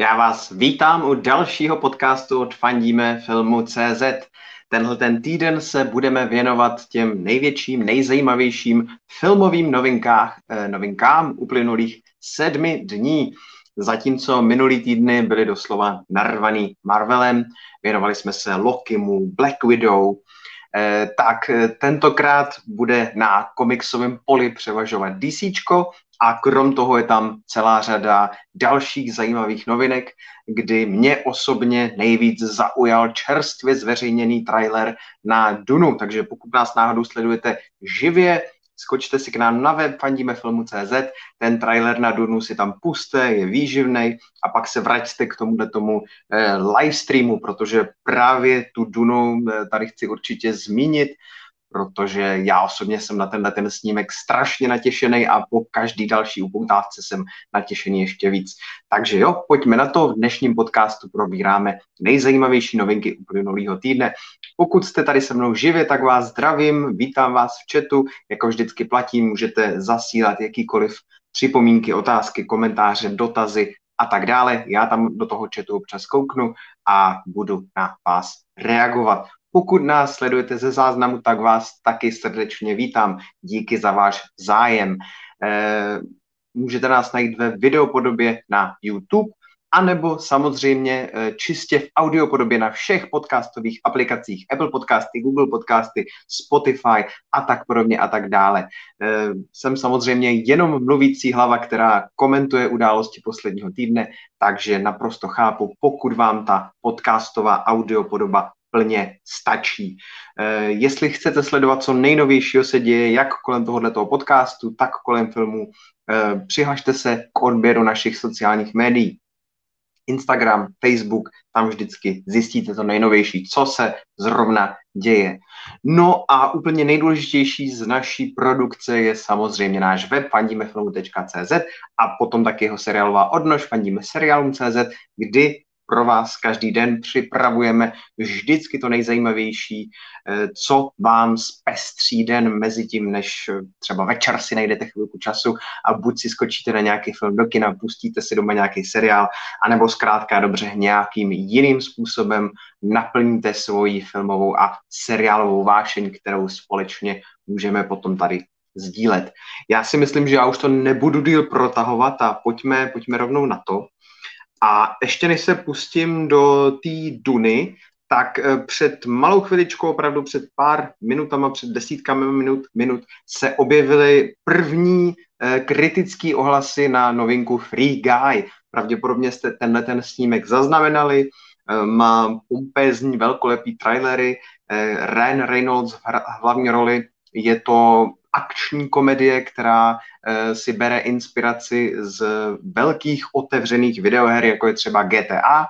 Já vás vítám u dalšího podcastu od Fandíme filmu CZ. Tenhle ten týden se budeme věnovat těm největším, nejzajímavějším filmovým novinkách, eh, novinkám uplynulých sedmi dní. Zatímco minulý týdny byly doslova narvaný Marvelem, věnovali jsme se Lokimu, Black Widow, eh, tak eh, tentokrát bude na komiksovém poli převažovat DC a krom toho je tam celá řada dalších zajímavých novinek, kdy mě osobně nejvíc zaujal čerstvě zveřejněný trailer na Dunu, takže pokud nás náhodou sledujete živě, skočte si k nám na web fandíme filmu.cz, ten trailer na Dunu si tam puste, je výživný a pak se vraťte k tomuhle tomu eh, livestreamu, protože právě tu Dunu eh, tady chci určitě zmínit, protože já osobně jsem na tenhle ten snímek strašně natěšený a po každý další upoutávce jsem natěšený ještě víc. Takže jo, pojďme na to. V dnešním podcastu probíráme nejzajímavější novinky uplynulého týdne. Pokud jste tady se mnou živě, tak vás zdravím, vítám vás v chatu, jako vždycky platím, můžete zasílat jakýkoliv připomínky, otázky, komentáře, dotazy a tak dále. Já tam do toho chatu občas kouknu a budu na vás reagovat. Pokud nás sledujete ze záznamu, tak vás taky srdečně vítám. Díky za váš zájem. Eh, můžete nás najít ve videopodobě na YouTube, anebo samozřejmě eh, čistě v audiopodobě na všech podcastových aplikacích Apple Podcasty, Google Podcasty, Spotify a tak podobně a tak dále. Eh, jsem samozřejmě jenom mluvící hlava, která komentuje události posledního týdne, takže naprosto chápu, pokud vám ta podcastová audiopodoba plně stačí. Eh, jestli chcete sledovat, co nejnovějšího se děje, jak kolem tohoto podcastu, tak kolem filmu, eh, přihlašte se k odběru našich sociálních médií. Instagram, Facebook, tam vždycky zjistíte to nejnovější, co se zrovna děje. No a úplně nejdůležitější z naší produkce je samozřejmě náš web fandimefilmu.cz a potom taky jeho seriálová odnož fandíme seriálům.cz, kdy pro vás každý den připravujeme vždycky to nejzajímavější, eh, co vám zpestří den mezi tím, než eh, třeba večer si najdete chvilku času a buď si skočíte na nějaký film do kina, pustíte si doma nějaký seriál, anebo zkrátka dobře nějakým jiným způsobem naplníte svoji filmovou a seriálovou vášeň, kterou společně můžeme potom tady sdílet. Já si myslím, že já už to nebudu díl protahovat a pojďme, pojďme rovnou na to. A ještě než se pustím do té Duny, tak eh, před malou chviličkou, opravdu před pár minutama, před desítkami minut, minut se objevily první eh, kritické ohlasy na novinku Free Guy. Pravděpodobně jste tenhle ten snímek zaznamenali, eh, má pompézní velkolepý trailery, Ryan Reynolds v hlavní roli, je to akční komedie, která uh, si bere inspiraci z velkých otevřených videoher, jako je třeba GTA.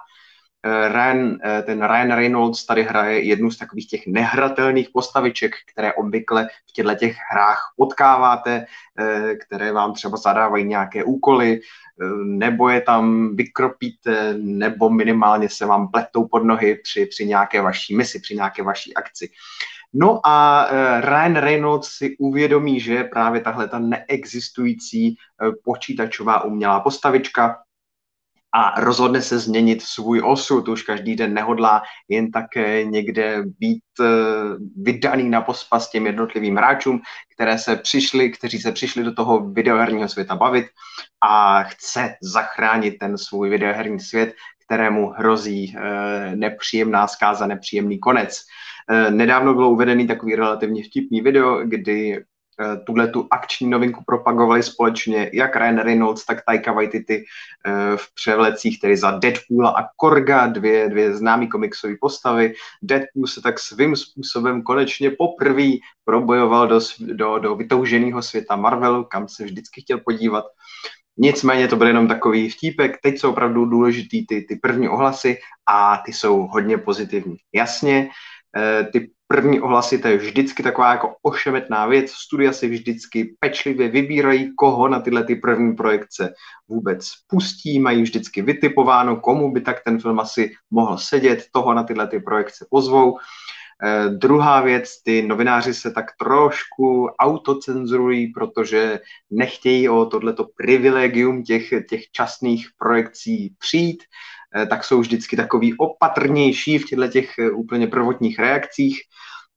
Uh, Ryan, uh, ten Ryan Reynolds tady hraje jednu z takových těch nehratelných postaviček, které obvykle v těchto těch hrách potkáváte, které vám třeba zadávají nějaké úkoly, nebo je tam vykropíte, nebo minimálně se vám pletou pod nohy při, při nějaké vaší misi, při nějaké vaší akci. No a uh, Ryan Reynolds si uvědomí, že právě tahle ta neexistující uh, počítačová umělá postavička a rozhodne se změnit svůj osud. Už každý den nehodlá jen tak někde být uh, vydaný na pospas těm jednotlivým hráčům, které se přišli, kteří se přišli do toho videoherního světa bavit a chce zachránit ten svůj videoherní svět, kterému hrozí nepříjemná zkáza, nepříjemný konec. Eh, nedávno bylo uvedený takový relativně vtipný video, kdy eh, tuhle tu akční novinku propagovali společně jak Ryan Reynolds, tak Taika Waititi eh, v převlecích, tedy za Deadpoola a Korga, dvě, dvě známé komiksové postavy. Deadpool se tak svým způsobem konečně poprvé probojoval do, do, do vytouženého světa Marvelu, kam se vždycky chtěl podívat. Nicméně to byl jenom takový vtípek. Teď jsou opravdu důležitý ty, ty první ohlasy a ty jsou hodně pozitivní. Jasně, ty první ohlasy, to je vždycky taková jako ošemetná věc. Studia si vždycky pečlivě vybírají, koho na tyhle ty první projekce vůbec pustí, mají vždycky vytipováno, komu by tak ten film asi mohl sedět, toho na tyhle ty projekce pozvou. Eh, druhá věc, ty novináři se tak trošku autocenzurují, protože nechtějí o tohleto privilegium těch, těch časných projekcí přijít, eh, tak jsou vždycky takový opatrnější v těchto těch eh, úplně prvotních reakcích.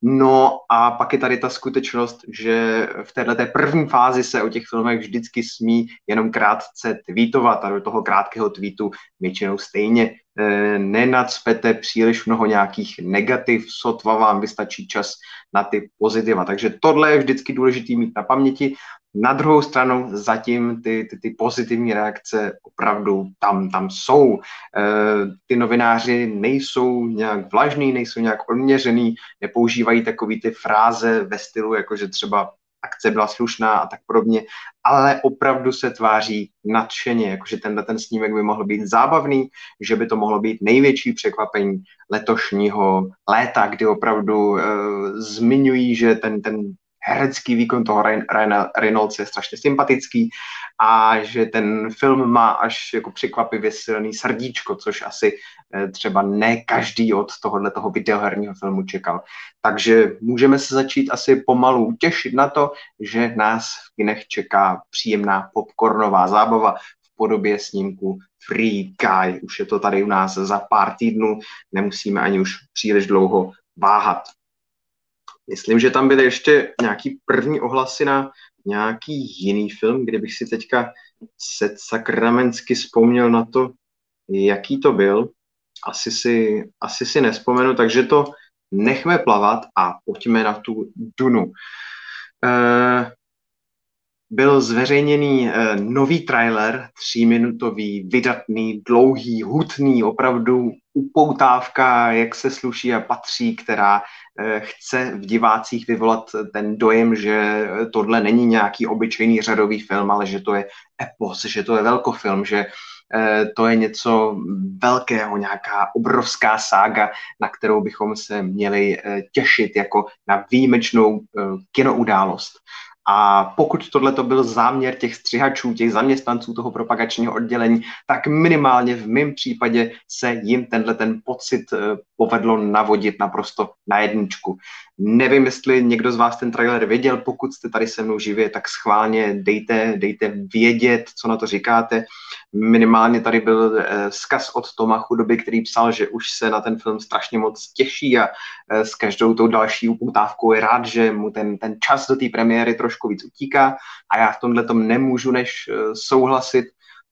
No a pak je tady ta skutečnost, že v této první fázi se o těch filmech vždycky smí jenom krátce tweetovat a do toho krátkého tweetu většinou stejně e, nenacpete příliš mnoho nějakých negativ, sotva vám vystačí čas na ty pozitiva. Takže tohle je vždycky důležité mít na paměti na druhou stranu zatím ty, ty, ty pozitivní reakce opravdu tam, tam jsou. E, ty novináři nejsou nějak vlažný, nejsou nějak odměřený, nepoužívají takový ty fráze ve stylu, jako že třeba akce byla slušná a tak podobně, ale opravdu se tváří nadšeně, jakože tenhle ten snímek by mohl být zábavný, že by to mohlo být největší překvapení letošního léta, kdy opravdu e, zmiňují, že ten, ten herecký výkon toho Ryana Reynolds je strašně sympatický a že ten film má až jako překvapivě silný srdíčko, což asi eh, třeba ne každý od tohohle toho videoherního filmu čekal. Takže můžeme se začít asi pomalu těšit na to, že nás v kinech čeká příjemná popcornová zábava v podobě snímku Free Guy. Už je to tady u nás za pár týdnů, nemusíme ani už příliš dlouho váhat. Myslím, že tam byly ještě nějaký první ohlasy na nějaký jiný film, kdybych si teďka se sakramensky vzpomněl na to, jaký to byl. Asi si, asi si nespomenu, takže to nechme plavat a pojďme na tu Dunu. E, byl zveřejněný e, nový trailer, tříminutový, vydatný, dlouhý, hutný, opravdu upoutávka, jak se sluší a patří, která Eh, chce v divácích vyvolat ten dojem, že tohle není nějaký obyčejný řadový film, ale že to je epos, že to je velkofilm, že eh, to je něco velkého, nějaká obrovská sága, na kterou bychom se měli eh, těšit jako na výjimečnou kinoudálost. A pokud tohle to byl záměr těch střihačů, těch zaměstnanců toho propagačního oddělení, tak minimálně v mém případě se jim tenhle ten pocit eh, povedlo navodit naprosto na jedničku. Nevím, jestli někdo z vás ten trailer viděl, pokud jste tady se mnou živě, tak schválně dejte, dejte vědět, co na to říkáte. Minimálně tady byl eh, zkaz od Toma Chudoby, který psal, že už se na ten film strašně moc těší a eh, s každou tou další upoutávkou je rád, že mu ten, ten čas do té premiéry trošku víc utíká a já v tomhle tom nemůžu než eh, souhlasit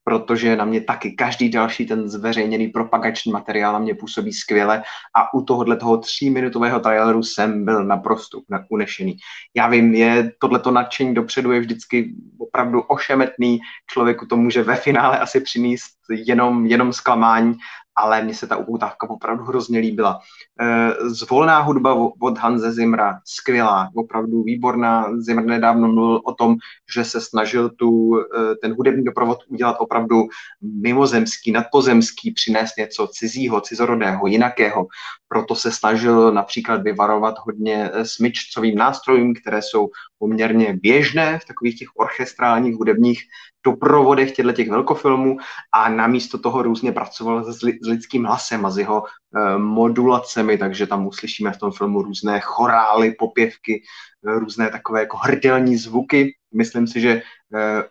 protože na mě taky každý další ten zveřejněný propagační materiál na mě působí skvěle a u tohohle toho tříminutového traileru jsem byl naprosto unešený. Já vím, je tohleto nadšení dopředu je vždycky opravdu ošemetný, člověku to může ve finále asi přinést jenom, jenom zklamání, ale mně se ta upoutávka opravdu hrozně líbila. E, zvolná hudba od Hanze Zimra, skvělá, opravdu výborná. Zimr nedávno mluvil o tom, že se snažil tu, e, ten hudební doprovod udělat opravdu mimozemský, nadpozemský, přinést něco cizího, cizorodého, jinakého. Proto se snažil například vyvarovat hodně e, smyčcovým nástrojům, které jsou poměrně běžné v takových těch orchestrálních hudebních doprovodech těchto těch velkofilmů a namísto toho různě pracoval s, s lidským hlasem a s jeho e, modulacemi, takže tam uslyšíme v tom filmu různé chorály, popěvky, e, různé takové jako hrdelní zvuky. Myslím si, že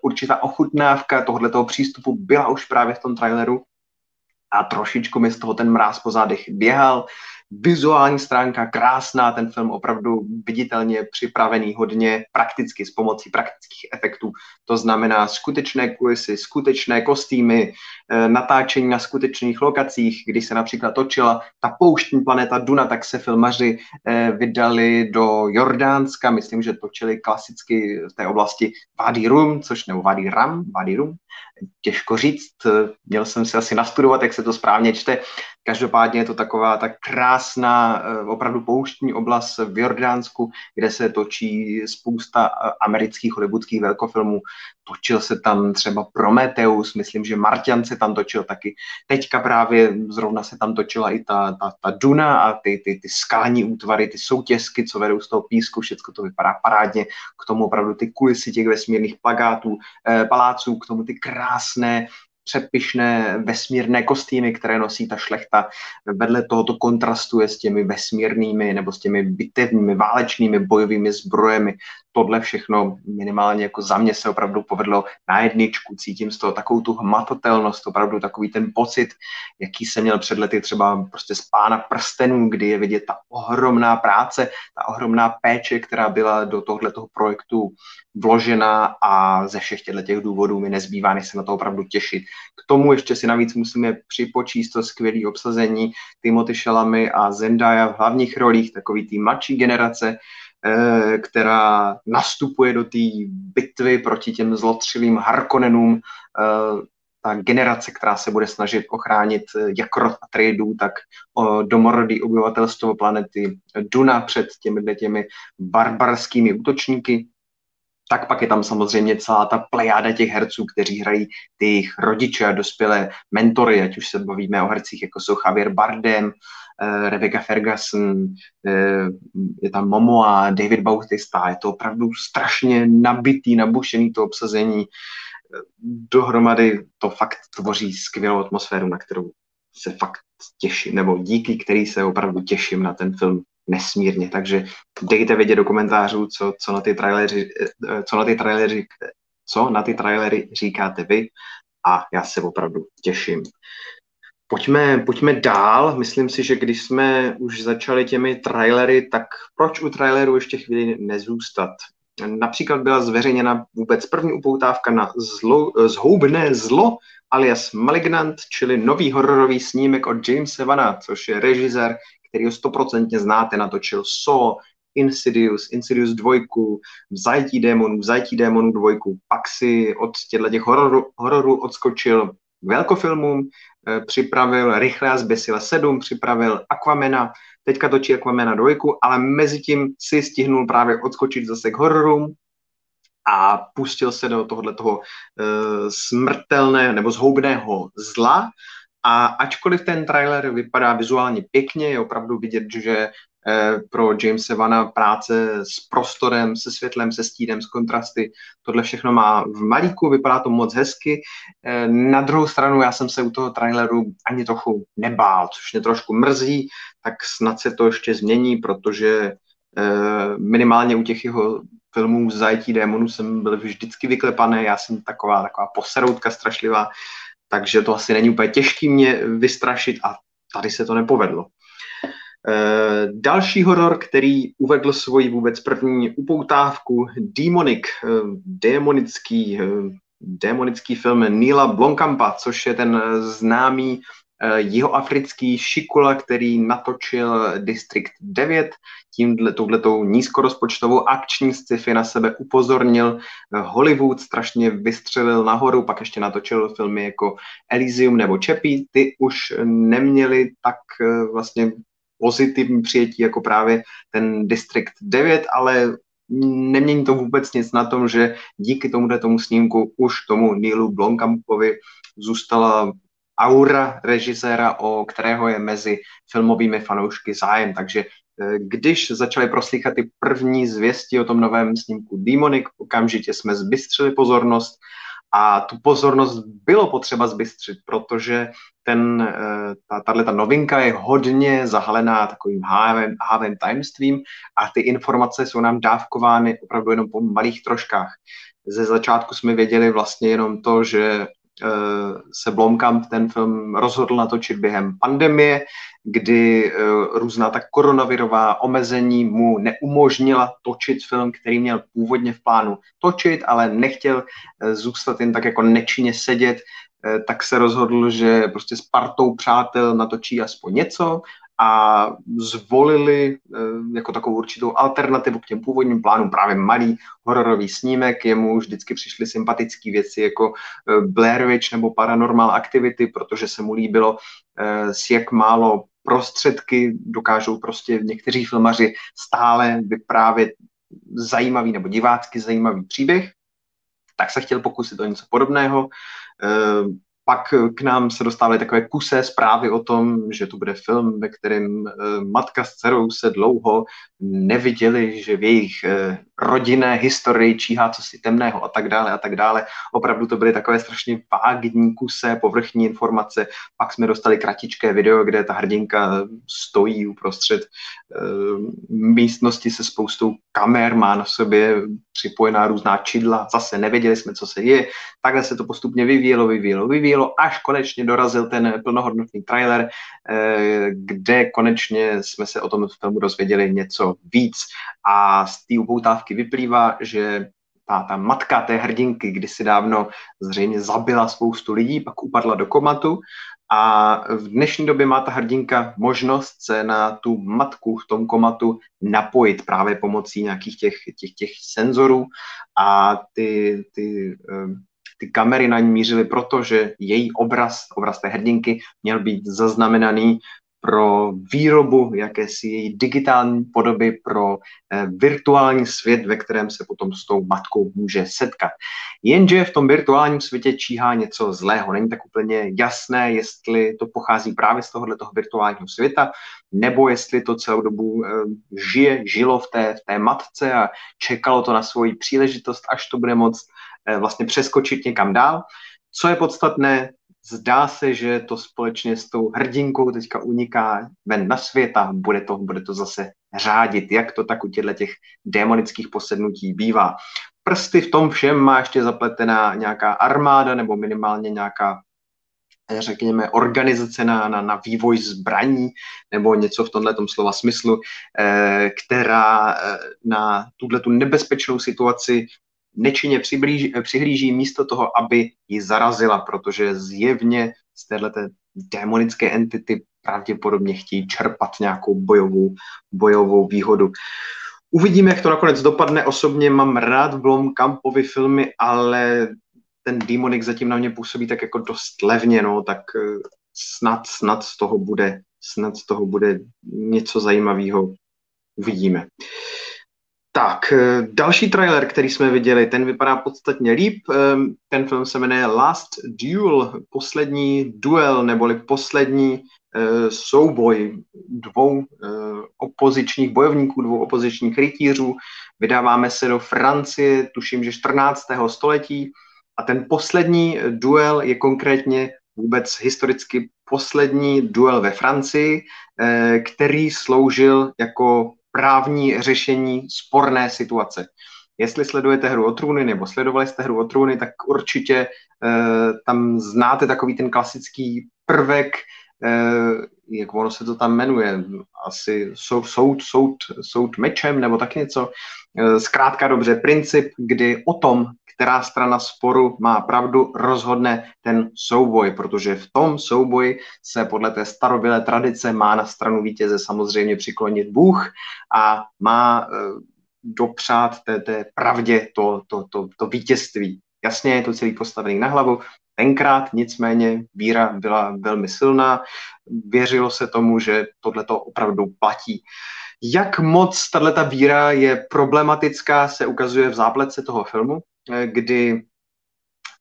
určitá ochutnávka tohoto přístupu byla už právě v tom traileru a trošičku mi z toho ten mráz po zádech běhal vizuální stránka krásná, ten film opravdu viditelně připravený hodně prakticky s pomocí praktických efektů. To znamená skutečné kulisy, skutečné kostýmy, eh, natáčení na skutečných lokacích, kdy se například točila ta pouštní planeta Duna, tak se filmaři eh, vydali do Jordánska, myslím, že točili klasicky v té oblasti Wadi Rum, což nebo Wadi Ram, Wadi Rum, těžko říct, měl jsem si asi nastudovat, jak se to správně čte, Každopádně je to taková tak krásná, eh, opravdu pouštní oblast v Jordánsku, kde se točí spousta eh, amerických hollywoodských velkofilmů. Točil se tam třeba Prometheus, myslím, že Martian se tam točil taky. Teďka právě zrovna se tam točila i ta, ta, ta Duna a ty, ty, ty skalní útvary, ty soutězky, co vedou z toho písku, všechno to vypadá parádně. K tomu opravdu ty kulisy těch vesmírných plagátů, eh, paláců, k tomu ty krásné přepišné vesmírné kostýmy, které nosí ta šlechta. Vedle tohoto kontrastuje s těmi vesmírnými nebo s těmi bitevními, válečnými bojovými zbrojemi. Tohle všechno minimálně jako za mě se opravdu povedlo na jedničku. Cítím z toho takovou tu hmatatelnost, opravdu takový ten pocit, jaký jsem měl před lety třeba prostě z pána prstenů, kdy je vidět ta ohromná práce, ta ohromná péče, která byla do tohoto projektu vložena a ze všech těchto těch důvodů mi nezbývá, než se na to opravdu těšit. K tomu ještě si navíc musíme připočíst to skvělé obsazení Timothy Shalamy a Zendaya v hlavních rolích, takový tý mladší generace, eh, která nastupuje do té bitvy proti těm zlotřilým Harkonnenům, eh, ta generace, která se bude snažit ochránit jak rod a tradu, tak domorodý obyvatelstvo planety Duna před těmi, těmi barbarskými útočníky tak pak je tam samozřejmě celá ta plejáda těch herců, kteří hrají ty jejich rodiče a dospělé mentory, ať už se bavíme o hercích, jako jsou Javier Bardem, uh, Rebecca Ferguson, uh, je tam Momo a David Bautista. Je to opravdu strašně nabitý, nabušený to obsazení. Dohromady to fakt tvoří skvělou atmosféru, na kterou se fakt těším, nebo díky který se opravdu těším na ten film nesmírně. Takže dejte vědět do komentářů, co, co na ty trailery, eh, co na ty trailery, co na ty trailery říkáte vy a já se opravdu těším. Pojďme, pojďme dál. Myslím si, že když jsme už začali těmi trailery, tak proč u traileru ještě chvíli nezůstat? Například byla zveřejněna vůbec první upoutávka na zlo, zhoubné zlo alias Malignant, čili nový hororový snímek od Jamesa Vana, což je režisér, který ho stoprocentně znáte, natočil So, Insidious, Insidious 2, Zajetí démonů, Zajetí démonů 2, pak si od těchto těch hororů, hororů odskočil k velkofilmům, eh, připravil Rychle a zbesile 7, připravil Aquamena, teďka točí Aquamena 2, ale mezi tím si stihnul právě odskočit zase k hororům, a pustil se do tohohle toho uh, smrtelného nebo zhoubného zla, a ačkoliv ten trailer vypadá vizuálně pěkně, je opravdu vidět, že eh, pro Jamesa Vana práce s prostorem, se světlem, se stínem, s kontrasty, tohle všechno má v malíku, vypadá to moc hezky. Eh, na druhou stranu já jsem se u toho traileru ani trochu nebál, což mě trošku mrzí, tak snad se to ještě změní, protože eh, minimálně u těch jeho filmů Zajetí démonů jsem byl vždycky vyklepaný, já jsem taková, taková poseroutka strašlivá, takže to asi není úplně těžký mě vystrašit a tady se to nepovedlo. E, další horor, který uvedl svoji vůbec první upoutávku, Demonic, e, démonický, e, démonický film Nila Blomkampa, což je ten známý jeho africký šikula, který natočil District 9, tímhle touhletou nízkorozpočtovou akční sci-fi na sebe upozornil. Hollywood, strašně vystřelil nahoru, pak ještě natočil filmy jako Elysium nebo Čepí, ty už neměli tak eh, vlastně pozitivní přijetí jako právě ten District 9, ale nemění to vůbec nic na tom, že díky tomuhle tomu snímku už tomu Nilu Blomkampovi zůstala aura režiséra, o kterého je mezi filmovými fanoušky zájem. Takže eh, když začaly proslýchat ty první zvěsti o tom novém snímku Demonic, okamžitě jsme zbystřili pozornost a tu pozornost bylo potřeba zbystřit, protože ten, eh, ta, tato ta novinka je hodně zahalená takovým hávem, hávem tajemstvím a ty informace jsou nám dávkovány opravdu jenom po malých troškách. Ze začátku jsme věděli vlastně jenom to, že se Blomkamp ten film rozhodl natočit během pandemie, kdy eh, různá tak koronavirová omezení mu neumožnila točit film, který měl původně v plánu točit, ale nechtěl eh, zůstat jen tak jako nečinně sedět, tak se rozhodl, že prostě s partou přátel natočí aspoň něco a zvolili eh, jako takovou určitou alternativu k těm původním plánům právě malý hororový snímek. Jemu vždycky přišly sympatické věci jako eh, Blair Witch nebo Paranormal Activity, protože se mu líbilo, eh, s jak málo prostředky dokážou prostě někteří filmaři stále vyprávět zajímavý nebo divácky zajímavý příběh, tak se chtěl pokusit o něco podobného pak k nám se dostávaly takové kusé zprávy o tom, že to bude film, ve kterém eh, matka s dcerou se dlouho neviděli, že v jejich eh, rodinné historii, číhá co si temného a tak dále a tak dále. Opravdu to byly takové strašně vágní kuse, povrchní informace. Pak jsme dostali kratičké video, kde ta hrdinka stojí uprostřed uh, místnosti se spoustou kamer, má na sobě připojená různá čidla, zase nevěděli jsme, co se děje. Takhle se to postupně vyvíjelo, vyvíjelo, vyvíjelo, až konečně dorazil ten plnohodnotný trailer, uh, kde konečně jsme se o tom filmu dozvěděli něco víc. A z té upoutávky vyplývá, že ta, ta matka té hrdinky kdysi dávno zřejmě zabila spoustu lidí, pak upadla do komatu a v dnešní době má ta hrdinka možnost se na tu matku v tom komatu napojit právě pomocí nějakých těch, těch, těch senzorů a ty, ty, eh, ty kamery na ní mířily proto, že její obraz, obraz té hrdinky, měl být zaznamenaný pro výrobu jakési její digitální podoby pro eh, virtuální svět, ve kterém se potom s tou matkou může setkat. Jenže v tom virtuálním světě číhá něco zlého. Není tak úplně jasné, jestli to pochází právě z tohohle toho virtuálního světa, nebo jestli to celou dobu eh, žije, žilo v té, v té matce a čekalo to na svoji příležitost, až to bude moct eh, vlastně přeskočit někam dál. Co je podstatné, zdá se, že to společně s tou hrdinkou teďka uniká ven na svět a bude to, bude to zase řádit, jak to tak u těchto těch démonických posednutí bývá. Prsty v tom všem má ještě zapletená nějaká armáda nebo minimálně nějaká řekněme, organizace na, na, na vývoj zbraní nebo něco v tomhle slova smyslu, eh, která eh, na tuhle tu nebezpečnou situaci nečinně přiblíž, přihlíží místo toho, aby ji zarazila, protože zjevně z této démonické entity pravděpodobně chtějí čerpat nějakou bojovou, bojovou výhodu. Uvidíme, jak to nakonec dopadne. Osobně mám rád Blomkampovy filmy, ale ten démonik zatím na mě působí tak jako dost levně, no, tak eh, snad, snad z toho bude, snad z toho bude něco zajímavého. Uvidíme. Tak, eh, další trailer, který jsme viděli, ten vypadá podstatně líp. Ehm, ten film se jmenuje Last Duel, poslední duel, neboli poslední eh, souboj dvou eh, opozičních bojovníků, dvou opozičních rytířů. Vydáváme se do Francie, tuším, že 14. století. A ten poslední duel je konkrétně vůbec historicky poslední duel ve Francii, který sloužil jako právní řešení sporné situace. Jestli sledujete hru o trůny nebo sledovali jste hru o trůny, tak určitě uh, tam znáte takový ten klasický prvek, jak ono se to tam jmenuje, asi soud, soud, soud, soud mečem nebo tak něco. Uh, zkrátka dobře, princip, kdy o tom, která strana sporu má pravdu, rozhodne ten souboj, protože v tom souboji se podle té starobilé tradice má na stranu vítěze samozřejmě přiklonit Bůh a má e, dopřát té, té pravdě to, to, to, to vítězství. Jasně je to celý postavený na hlavu, Tenkrát nicméně víra byla velmi silná, věřilo se tomu, že tohle to opravdu platí. Jak moc tato víra je problematická, se ukazuje v zápletce toho filmu, Eh, kdy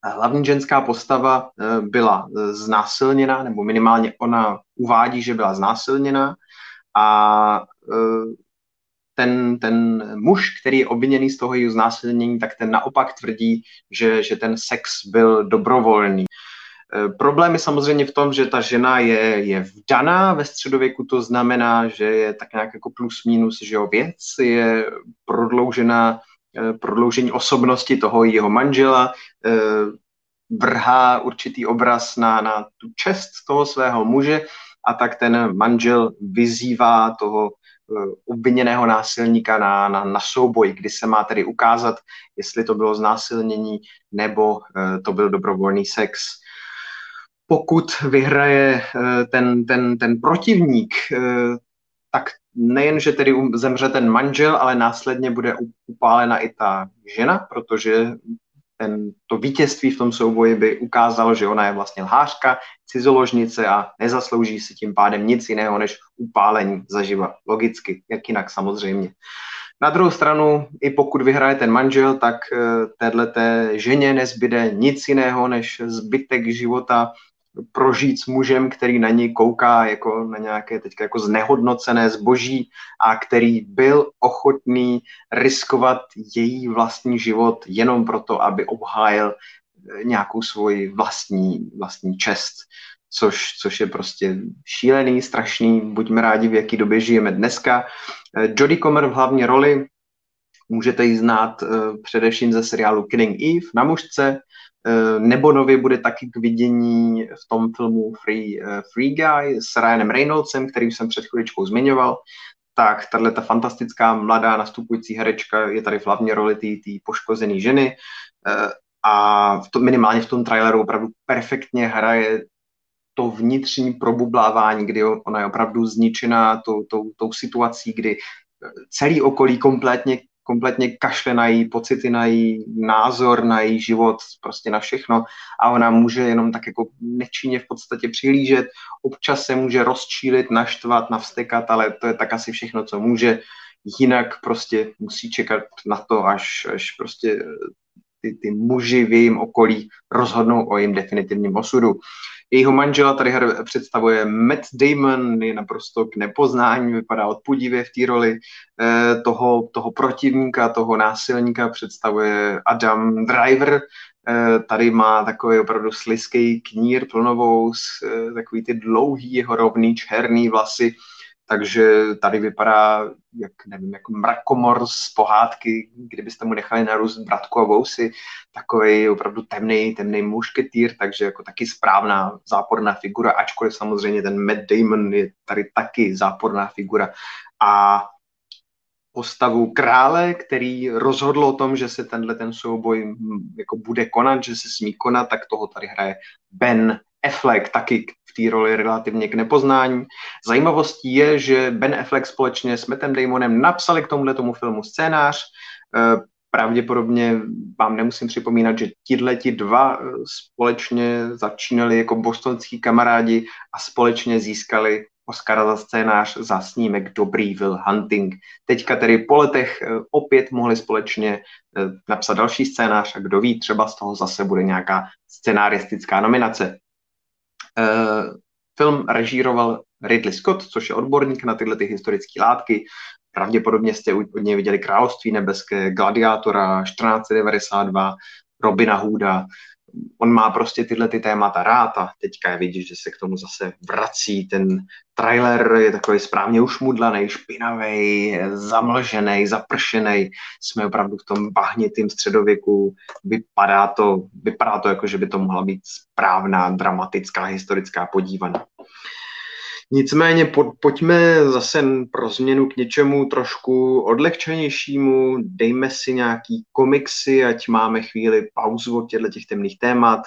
hlavní ženská postava eh, byla eh, znásilněna, nebo minimálně ona uvádí, že byla znásilněna a ten, ten muž, který je obviněný z toho jejího znásilnění, tak ten naopak tvrdí, že, že ten sex byl dobrovolný. Problém je samozřejmě v tom, že ta žena je, je vdaná ve středověku, to znamená, že je tak nějak jako plus minus, že jo, věc je prodloužená Eh, prodloužení osobnosti toho jeho manžela, eh, vrhá určitý obraz na, na tu čest toho svého muže a tak ten manžel vyzývá toho obviněného násilníka na, na, na souboj, kdy se má tedy ukázat, jestli to bylo znásilnění nebo to byl dobrovolný sex. Pokud vyhraje ten, ten, ten protivník, tak nejen, že tedy zemře ten manžel, ale následně bude upálena i ta žena, protože ten, to vítězství v tom souboji by ukázalo, že ona je vlastně lhářka, cizoložnice a nezaslouží si tím pádem nic jiného než upálení zaživa. Logicky, jak jinak samozřejmě. Na druhou stranu, i pokud vyhraje ten manžel, tak eh, téhle ženě nezbyde nic jiného než zbytek života prožít s mužem, který na něj kouká jako na nějaké teďka jako znehodnocené zboží a který byl ochotný riskovat její vlastní život jenom proto, aby obhájil eh, nějakou svoji vlastní, vlastní čest což, což je prostě šílený, strašný, buďme rádi, v jaký době žijeme dneska. Eh, Jodie Comer v hlavní roli, můžete ji znát uh, především ze seriálu Killing Eve na mužce, uh, nebo nově bude taky k vidění v tom filmu Free, uh, Free Guy s Ryanem Reynoldsem, který jsem před chviličkou zmiňoval, tak tahle ta fantastická mladá nastupující herečka je tady v hlavní roli té poškozené ženy. A v tom, minimálně v tom traileru opravdu perfektně hraje to vnitřní probublávání, kdy ona je opravdu zničená tou, tou, tou situací, kdy celý okolí kompletně, kompletně kašle na její pocity, na její názor, na její život, prostě na všechno. A ona může jenom tak jako nečinně v podstatě přihlížet, občas se může rozčílit, naštvat, navstekat, ale to je tak asi všechno, co může, jinak prostě musí čekat na to, až, až prostě ty, ty muži v jejím okolí rozhodnou o jejím definitivním osudu. Jejího manžela tady představuje Matt Damon, je naprosto k nepoznání, vypadá odpudivě v té roli. Eh, toho, toho protivníka, toho násilníka představuje Adam Driver, eh, tady má takový opravdu sliský knír plnovou, eh, takový ty dlouhý, jeho rovný, černý vlasy, takže tady vypadá, jak nevím, jako mrakomor z pohádky, kdybyste mu nechali narůst bratku a vousy, takový opravdu temný, temný mušketýr, takže jako taky správná záporná figura, ačkoliv samozřejmě ten Matt Damon je tady taky záporná figura. A postavu krále, který rozhodl o tom, že se tenhle ten souboj jako bude konat, že se smí konat, tak toho tady hraje Ben Affleck, taky v té roli relativně k nepoznání. Zajímavostí je, že Ben Affleck společně s Mattem Damonem napsali k tomuhle tomu filmu scénář. Eh, pravděpodobně vám nemusím připomínat, že tihleti dva eh, společně začínali jako bostonský kamarádi a společně získali Oscara za scénář za snímek Dobrý Will Hunting. Teďka tedy po letech eh, opět mohli společně napsat další scénář a kdo ví, třeba z toho zase bude nějaká scenáristická nominace. Uh, film režíroval Ridley Scott, což je odborník na tyhle ty historické látky. Pravděpodobně jste od něj viděli Království nebeské, Gladiátora, 1492, Robina Hooda, on má prostě tyhle ty témata rád a teďka je vidět, že se k tomu zase vrací. Ten trailer je takový správně ušmudlaný, špinavý, zamlžený, zapršený. Jsme opravdu v tom bahnitým středověku. Vypadá to, vypadá to jako, že by to mohla být správná, dramatická, historická podívaná. Nicméně po, pojďme zase pro změnu k něčemu trošku odlehčenějšímu, dejme si nějaký komiksy, ať máme chvíli pauzu od těchto těch temných témat.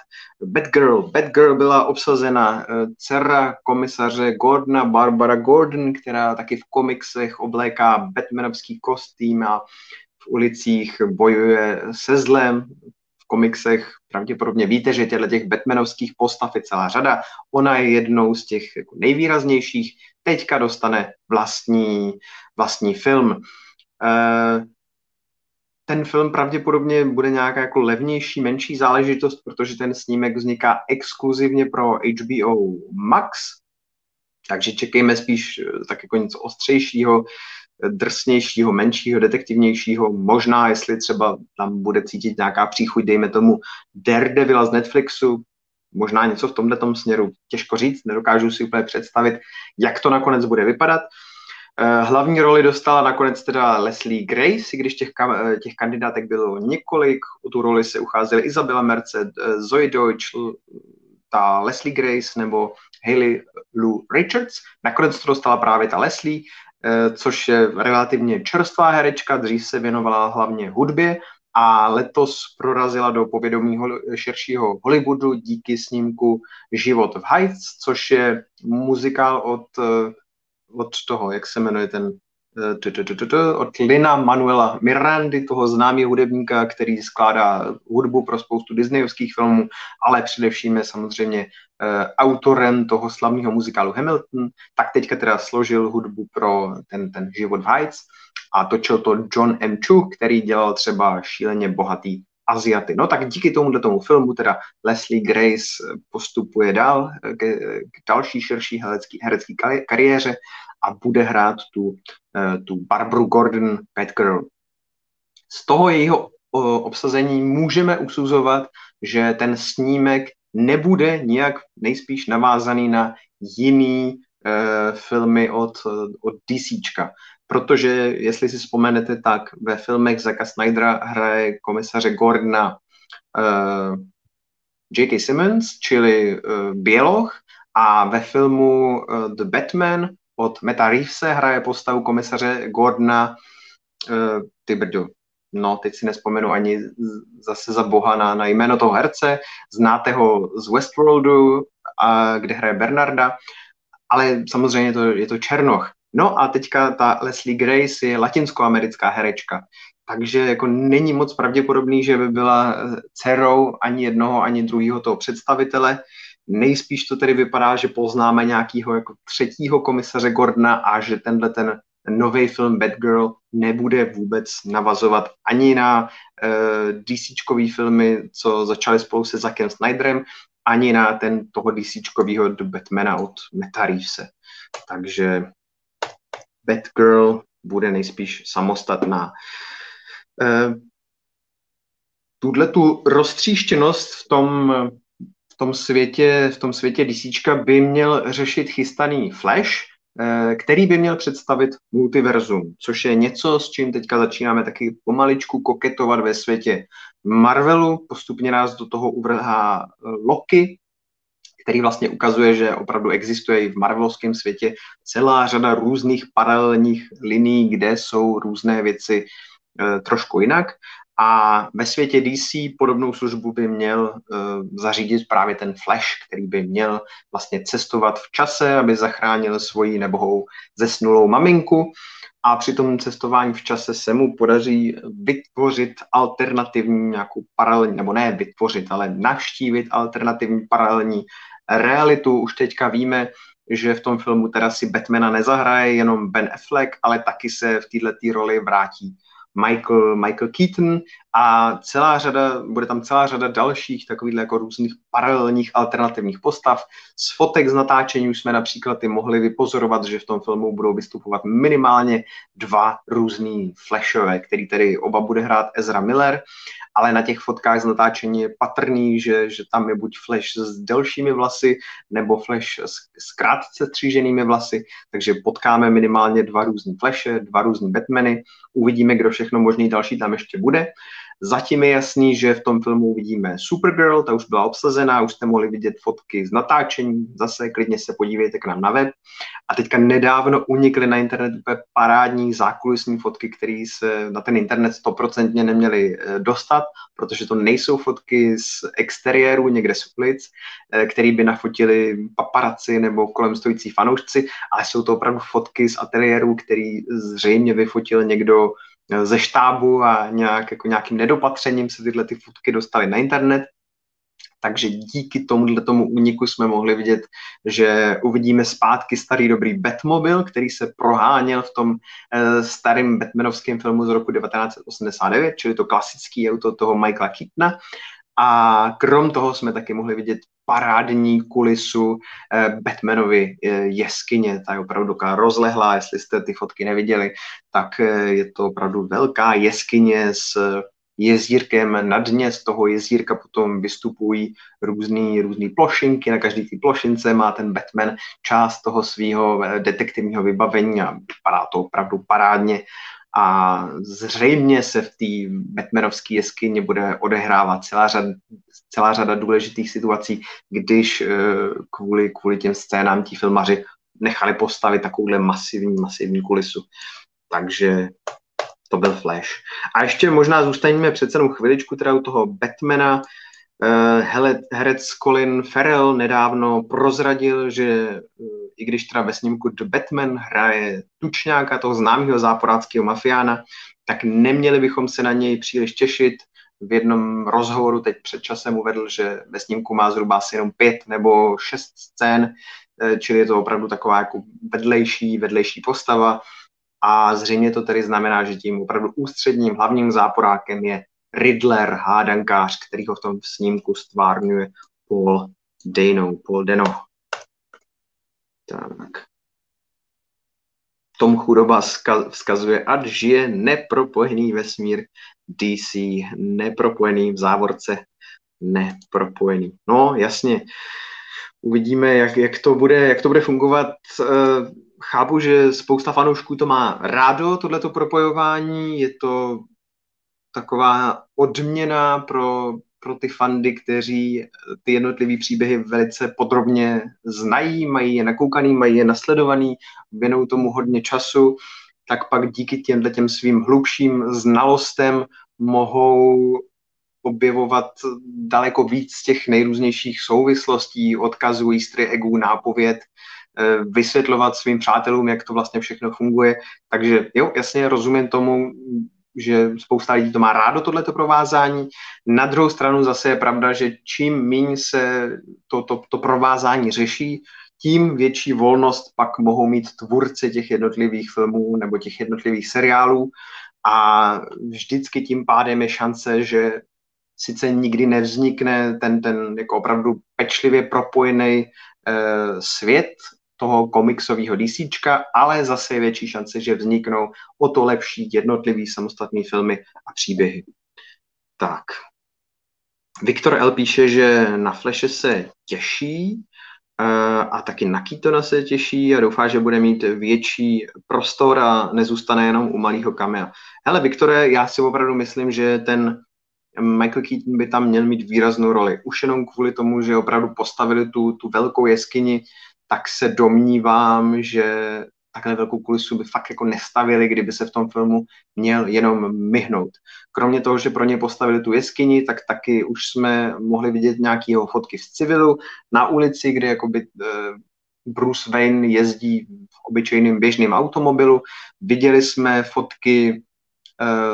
Batgirl. Batgirl byla obsazena eh, dcera komisaře Gordona, Barbara Gordon, která taky v komiksech obléká Batmanovský kostým a v ulicích bojuje se zlem, komiksech pravděpodobně víte, že těchto těch Batmanovských postav je celá řada. Ona je jednou z těch jako nejvýraznějších. Teďka dostane vlastní, vlastní film. Eh, ten film pravděpodobně bude nějaká jako levnější, menší záležitost, protože ten snímek vzniká exkluzivně pro HBO Max, takže čekejme spíš eh, tak jako něco ostřejšího drsnějšího, menšího, detektivnějšího, možná jestli třeba tam bude cítit nějaká příchuť, dejme tomu Daredevila z Netflixu, možná něco v tomhle směru, těžko říct, nedokážu si úplně představit, jak to nakonec bude vypadat. Eh, hlavní roli dostala nakonec teda Leslie Grace, i když těch, eh, těch kandidátek bylo několik. O tu roli se ucházely Isabella Merced, eh, Zoe Deutsch, ta Leslie Grace nebo Hayley Lou Richards. Nakonec to dostala právě ta Leslie. Eh, což je relativně čerstvá herečka, dřív se věnovala hlavně hudbě a letos prorazila do povědomí širšího Hollywoodu díky snímku Život v Heights, což je muzikál od, eh, od toho, jak se jmenuje ten od Lina Manuela Mirandy, toho známého hudebníka, který skládá hudbu pro spoustu disneyovských filmů, ale především je samozřejmě Eh, autorem toho slavného muzikálu Hamilton, tak teďka teda složil hudbu pro ten, ten život v Heights a točil to John M. Chu, který dělal třeba šíleně bohatý Aziaty. No tak díky tomuhle tomu filmu teda Leslie Grace postupuje dál k, k další širší herecký, herecký kariéře a bude hrát tu, tu Barbara Gordon Batgirl. Z toho jejího obsazení můžeme usuzovat, že ten snímek nebude nijak nejspíš navázaný na jiný uh, filmy od, od DCčka. Protože, jestli si vzpomenete, tak ve filmech Zaka Snydera hraje komisaře Gordona uh, J.K. Simmons, čili uh, Běloch, a ve filmu uh, The Batman od Meta Reevese hraje postavu komisaře Gordona uh, ty no teď si nespomenu ani zase za boha na, na jméno toho herce, znáte ho z Westworldu, a, kde hraje Bernarda, ale samozřejmě to, je to Černoch. No a teďka ta Leslie Grace je latinskoamerická herečka, takže jako není moc pravděpodobný, že by byla dcerou ani jednoho, ani druhého toho představitele. Nejspíš to tedy vypadá, že poznáme nějakého jako třetího komisaře Gordona a že tenhle ten nový film Batgirl nebude vůbec navazovat ani na uh, eh, DCčkový filmy, co začaly spolu se Zackem Snyderem, ani na ten toho DCčkovýho Batmana od Meta Reevese. Takže Batgirl bude nejspíš samostatná. Uh, tuhle tu roztříštěnost v tom, v tom světě, v tom světě DCčka by měl řešit chystaný Flash, Eh, který by měl představit multiverzum, což je něco, s čím teďka začínáme taky pomaličku koketovat ve světě Marvelu. Postupně nás do toho uvrhá eh, Loki, který vlastně ukazuje, že opravdu existuje i v marvelovském světě celá řada různých paralelních linií, kde jsou různé věci e, trošku jinak. A ve světě DC podobnou službu by měl uh, zařídit právě ten Flash, který by měl vlastně cestovat v čase, aby zachránil svoji nebohou zesnulou maminku. A při tom cestování v čase se mu podaří vytvořit alternativní nějakou paralelní, nebo ne vytvořit, ale navštívit alternativní paralelní realitu. Už teďka víme, že v tom filmu teda si Batmana nezahraje jenom Ben Affleck, ale taky se v této roli vrátí Michael, Michael Keaton a celá řada, bude tam celá řada dalších takových jako různých paralelních alternativních postav. Z fotek z natáčení už jsme například i mohli vypozorovat, že v tom filmu budou vystupovat minimálně dva různý flashové, který tedy oba bude hrát Ezra Miller ale na těch fotkách z natáčení je patrný, že, že tam je buď Flash s delšími vlasy, nebo Flash s, s krátce stříženými vlasy, takže potkáme minimálně dva různý Flashe, dva různý Batmany, uvidíme, kdo všechno možný další tam ještě bude. Zatím je jasný, že v tom filmu uvidíme Supergirl, ta už byla obsazená, už jste mohli vidět fotky z natáčení, zase klidně se podívejte k nám na web. A teďka nedávno unikly na internet úplně parádní zákulisní fotky, které se na ten internet stoprocentně neměly eh, dostat, protože to nejsou fotky z exteriéru někde z ulic, eh, který by nafotili paparaci nebo kolem stojící fanoušci, ale jsou to opravdu fotky z ateliéru, který zřejmě vyfotil někdo ze štábu a nějak, jako nějakým nedopatřením se tyhle ty fotky dostaly na internet. Takže díky tomuhle tomu úniku jsme mohli vidět, že uvidíme zpátky starý dobrý Batmobil, který se proháněl v tom e, starém Batmanovském filmu z roku 1989, čili to klasický auto toho Michaela Keatona. A krom toho jsme taky mohli vidět parádní kulisu eh, Batmanovy eh, jeskyně. Ta je opravdu taková rozlehlá, jestli jste ty fotky neviděli, tak eh, je to opravdu velká jeskyně s jezírkem na dně, z toho jezírka potom vystupují různý, různý plošinky, na každý ty plošince má ten Batman část toho svého detektivního vybavení a vypadá to opravdu parádně a zřejmě se v té Batmanovské jeskyni bude odehrávat celá řada, celá řada důležitých situací, když eh, kvůli, kvůli těm scénám ti filmaři nechali postavit takovouhle masivní, masivní kulisu. Takže to byl Flash. A ještě možná zůstaneme přece jenom chviličku teda u toho Batmana. Uh, herec Colin Farrell nedávno prozradil, že uh, i když teda ve snímku The Batman hraje tučňáka, toho známého záporáckého mafiána, tak neměli bychom se na něj příliš těšit. V jednom rozhovoru teď před časem uvedl, že ve snímku má zhruba asi jenom pět nebo šest scén, uh, čili je to opravdu taková jako vedlejší, vedlejší postava a zřejmě to tedy znamená, že tím opravdu ústředním hlavním záporákem je Riddler, hádankář, který ho v tom snímku stvárňuje Paul Dano, Paul Dano. Tak. Tom chudoba vzkazuje, ať žije nepropojený vesmír DC, nepropojený v závorce, nepropojený. No, jasně. Uvidíme, jak, jak, to, bude, jak to bude fungovat. Eh, chápu, že spousta fanoušků to má rádo, tohleto propojování. Je to taková odměna pro, pro ty fandy, kteří ty jednotlivé příběhy velice podrobně znají, mají je nakoukaný, mají je nasledovaný, věnou tomu hodně času, tak pak díky těmhle těm svým hlubším znalostem mohou objevovat daleko víc těch nejrůznějších souvislostí, odkazů, easter eggů, nápověd, eh, vysvětlovat svým přátelům, jak to vlastně všechno funguje. Takže jo, jasně rozumím tomu, že spousta lidí to má rádo, tohleto provázání. Na druhou stranu zase je pravda, že čím méně se to, to, to provázání řeší, tím větší volnost pak mohou mít tvůrci těch jednotlivých filmů nebo těch jednotlivých seriálů a vždycky tím pádem je šance, že sice nikdy nevznikne ten, ten jako opravdu pečlivě propojený uh, svět toho komiksového DCčka, ale zase je větší šance, že vzniknou o to lepší jednotlivý samostatný filmy a příběhy. Tak. Viktor L. píše, že na Flashe se těší uh, a taky na Keatona se těší a doufá, že bude mít větší prostor a nezůstane jenom u malého kamea. Hele, Viktore, já si opravdu myslím, že ten Michael Keaton by tam měl mít výraznou roli. Už jenom kvůli tomu, že opravdu postavili tu, tu velkou jeskyni, tak se domnívám, že takhle velkou kulisu by fakt jako nestavili, kdyby se v tom filmu měl jenom myhnout. Kromě toho, že pro ně postavili tu jeskyni, tak taky už jsme mohli vidět nějaké jeho fotky z civilu na ulici, kde jakoby uh, Bruce Wayne jezdí v obyčejném běžném automobilu. Viděli jsme fotky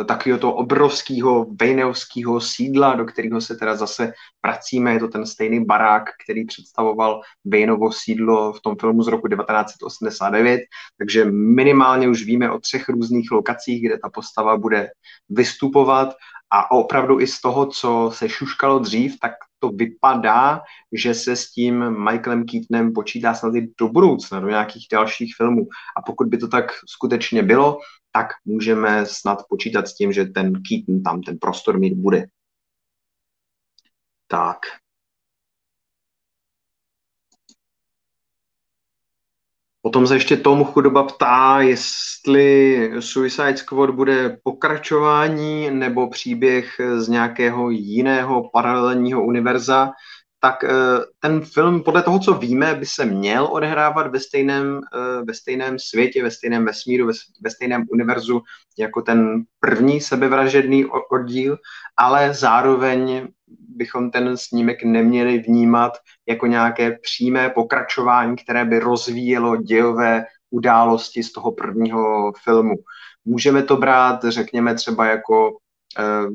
takového toho obrovského vejneovského sídla, do kterého se teda zase vracíme. Je to ten stejný barák, který představoval Vejnovo sídlo v tom filmu z roku 1989, takže minimálně už víme o třech různých lokacích, kde ta postava bude vystupovat a opravdu i z toho, co se šuškalo dřív, tak to vypadá, že se s tím Michaelem Keatonem počítá snad i do budoucna, do nějakých dalších filmů. A pokud by to tak skutečně bylo, tak můžeme snad počítat s tím, že ten Keaton tam ten prostor mít bude. Tak. Potom se ještě Tom Chudoba ptá, jestli Suicide Squad bude pokračování nebo příběh z nějakého jiného paralelního univerza tak eh, ten film podle toho, co víme, by se měl odehrávat ve stejném, eh, ve stejném světě, ve stejném vesmíru, ve, stejném univerzu jako ten první sebevražedný oddíl, ale zároveň bychom ten snímek neměli vnímat jako nějaké přímé pokračování, které by rozvíjelo dějové události z toho prvního filmu. Můžeme to brát, řekněme, třeba jako eh,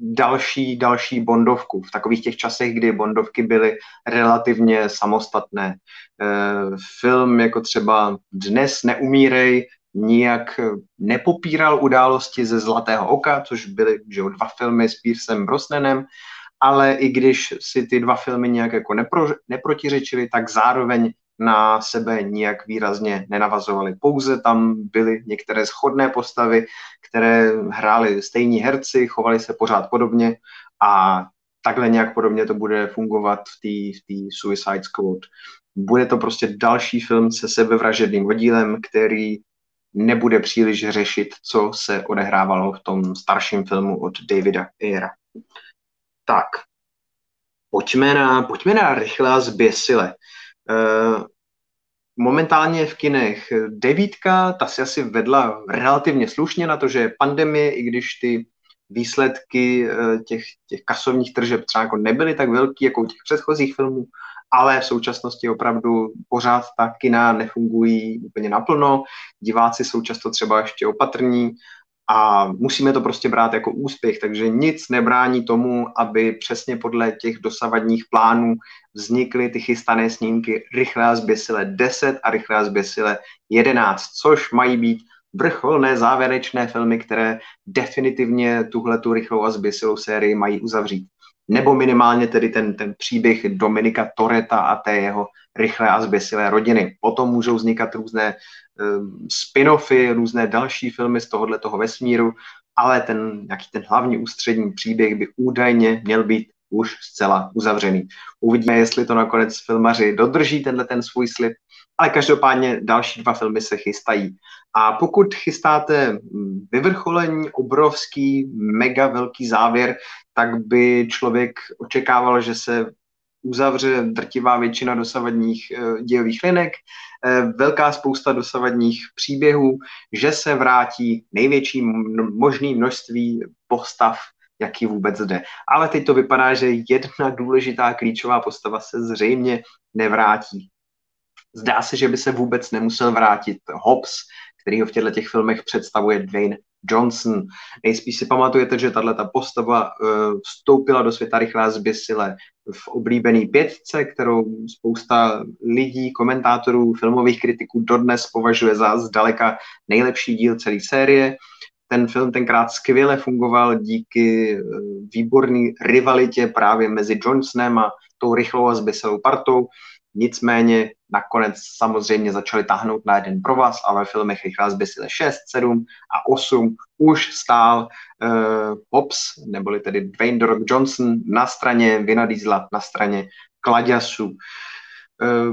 další, další bondovku v takových těch časech, kdy bondovky byly relativně samostatné. Eh, film jako třeba Dnes neumírej nijak nepopíral události ze Zlatého oka, což byly že dva filmy s Piercem Brosnanem, ale i když si ty dva filmy nějak jako nepro, neprotiřečily, tak zároveň na sebe nijak výrazně nenavazovali. Pouze tam byly některé schodné postavy, které hrály stejní herci, chovali se pořád podobně a takhle nějak podobně to bude fungovat v té Suicide Squad. Bude to prostě další film se sebevražedným oddílem, který nebude příliš řešit, co se odehrávalo v tom starším filmu od Davida Ayera. Tak, pojďme na, pojďme na rychle a zběsile. Eh, momentálně v kinech devítka, ta si asi vedla relativně slušně na to, že je pandemie, i když ty výsledky eh, těch, těch kasovních tržeb třeba jako nebyly tak velký jako u těch předchozích filmů, ale v současnosti opravdu pořád ta kina nefungují úplně naplno, diváci jsou často třeba ještě opatrní a musíme to prostě brát jako úspěch, takže nic nebrání tomu, aby přesně podle těch dosavadních plánů vznikly ty chystané snímky rychle a zběsile 10 a rychle a zběsile 11, což mají být vrcholné závěrečné filmy, které definitivně tuhle tu rychlou a zběsilou sérii mají uzavřít. Nebo minimálně tedy ten, ten příběh Dominika Toreta a té jeho rychlé a zběsilé rodiny. Potom můžou vznikat různé um, spin-offy, různé další filmy z tohohle toho vesmíru, ale ten nějaký ten hlavní ústřední příběh by údajně měl být už zcela uzavřený. Uvidíme, jestli to nakonec filmaři dodrží tenhle ten svůj slib, ale každopádně další dva filmy se chystají. A pokud chystáte vyvrcholení, obrovský, mega velký závěr, tak by člověk očekával, že se uzavře drtivá většina dosavadních uh, dějových linek, uh, velká spousta dosavadních příběhů, že se vrátí největší možný množství postav jaký vůbec jde. Ale teď to vypadá, že jedna důležitá klíčová postava se zřejmě nevrátí. Zdá se, že by se vůbec nemusel vrátit Hobbs, který ho v těchto těch filmech představuje Dwayne Johnson. Nejspíš si pamatujete, že tahle ta postava uh, vstoupila do světa rychlá zběsile v oblíbený pětce, kterou spousta lidí, komentátorů, filmových kritiků dodnes považuje za zdaleka nejlepší díl celé série ten film tenkrát skvěle fungoval díky eh, výborné rivalitě právě mezi Johnsonem a tou rychlou a zbyselou partou. Nicméně nakonec samozřejmě začali tahnout na jeden provaz a ve filmech Rychlá zbysile 6, 7 a 8 už stál uh, Hobbs, neboli tedy Dwayne Rock Johnson na straně Vina Diesla, na straně Kladiasu. Eh,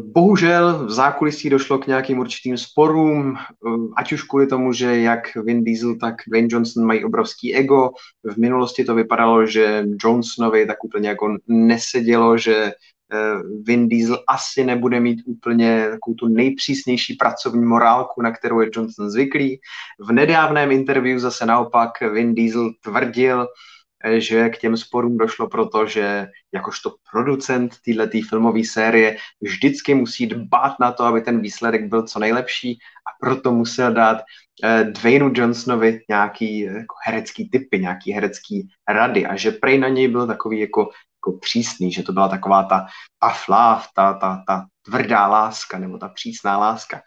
bohužel v zákulisí došlo k nějakým určitým sporům, eh, ať už kvůli tomu, že jak Vin Diesel, tak Dwayne Johnson mají obrovský ego. V minulosti to vypadalo, že Johnsonovi tak úplně jako nesedělo, že eh, Vin Diesel asi nebude mít úplně takovou tu nejpřísnější pracovní morálku, na kterou je Johnson zvyklý. V nedávném interview zase naopak Vin Diesel tvrdil, Eh, že k těm sporům došlo proto, že jakožto producent této filmové série vždycky musí dbát na to, aby ten výsledek byl co nejlepší a proto musel dát eh, Dwaynu Johnsonovi nějaký eh, jako herecký typy, nějaký herecký rady a že prej na něj byl takový jako, jako přísný, že to byla taková ta tough love, ta, ta, ta tvrdá láska nebo ta přísná láska.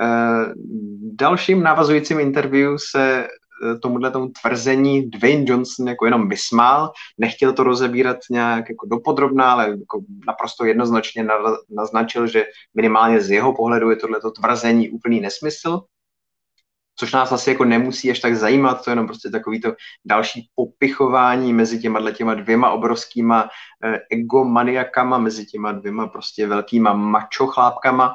Uh, dalším navazujícím interview se Eh, tomuhle tomu tvrzení Dwayne Johnson jako jenom vysmál, nechtěl to rozebírat nějak jako dopodrobná, ale jako naprosto jednoznačně naznačil, že minimálně z jeho pohledu je tohleto tvrzení úplný nesmysl, což nás asi jako nemusí až tak zajímat, to je jenom prostě takový to další popichování mezi těma těma dvěma obrovskýma eh, egomaniakama, mezi těma dvěma prostě velkýma macho chlápkama,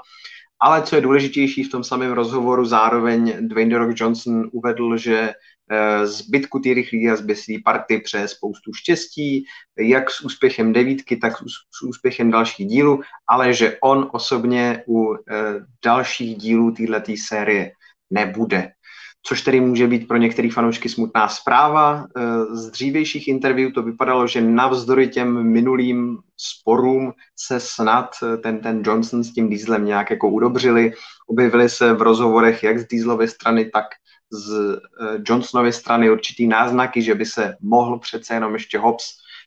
ale co je důležitější v tom samém rozhovoru, zároveň Dwayne The Rock Johnson uvedl, že eh, zbytku té rychlé a zběsilé party přeje spoustu štěstí, jak s úspěchem devítky, tak s úspěchem dalších dílů, ale že on osobně u eh, dalších dílů této série nebude což tedy může být pro některé fanoušky smutná zpráva. Eh, z dřívějších interview to vypadalo, že navzdory těm minulým sporům se snad eh, ten, ten Johnson s tím Dieselem nějak jako udobřili. Objevily se v rozhovorech jak z Dieselovy strany, tak z eh, Johnsonovy strany určitý náznaky, že by se mohl přece jenom ještě Hobbs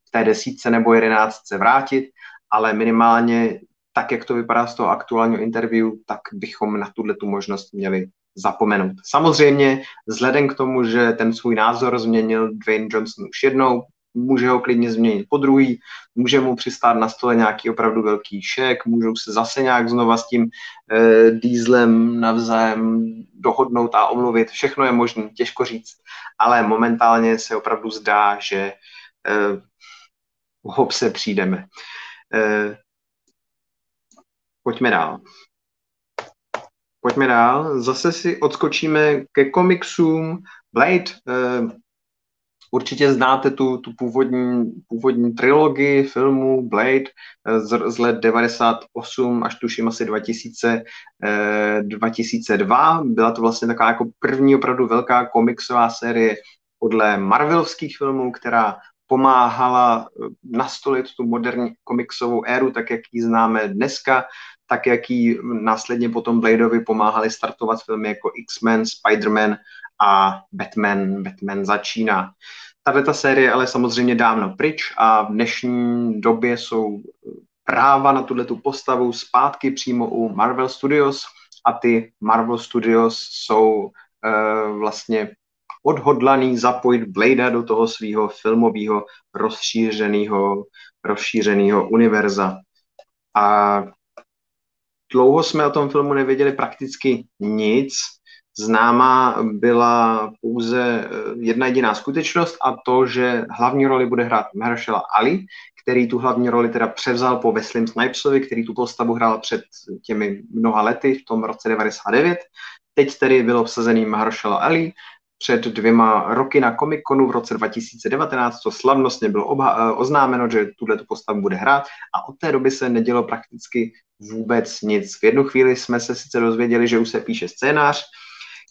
v té desítce nebo jedenáctce vrátit, ale minimálně tak, jak to vypadá z toho aktuálního interview, tak bychom na tuhle tu možnost měli zapomenout. Samozřejmě, vzhledem k tomu, že ten svůj názor změnil Dwayne Johnson už jednou, může ho klidně změnit po druhý, může mu přistát na stole nějaký opravdu velký šek, můžou se zase nějak znova s tím eh, dýzlem navzájem dohodnout a omluvit. Všechno je možné, těžko říct, ale momentálně se opravdu zdá, že eh, hop se přijdeme. Eh, pojďme dál. Pojďme dál. Zase si odskočíme ke komiksům. Blade, uh, určitě znáte tu, tu původní, původní trilogii filmů Blade uh, z, z let 98 až tuším asi 2000, uh, 2002. Byla to vlastně taková jako první opravdu velká komiksová série podle Marvelovských filmů, která pomáhala eh, nastolit tu moderní komiksovou éru, tak jak ji známe dneska tak jak jí následně potom Bladeovi pomáhali startovat filmy jako X-Men, Spider-Man a Batman, Batman začíná. Tahle ta série ale samozřejmě dávno pryč a v dnešní době jsou práva na tuhle tu postavu zpátky přímo u Marvel Studios a ty Marvel Studios jsou vlastně odhodlaný zapojit Blade do toho svého filmového rozšířeného, rozšířeného univerza. A dlouho jsme o tom filmu nevěděli prakticky nic. Známá byla pouze eh, jedna jediná skutečnost a to, že hlavní roli bude hrát Mahershala Ali, který tu hlavní roli teda převzal po Wesley Snipesovi, který tu postavu hrál před těmi mnoha lety v tom roce 99. Teď tedy byl obsazený Mahershala Ali, před dvěma roky na Comic Conu v roce 2019, to slavnostně bylo obha- eh, oznámeno, že tuhle tu postavu bude hrát a od té doby se nedělo prakticky vůbec nic. V jednu chvíli jsme se sice dozvěděli, že už se píše scénář,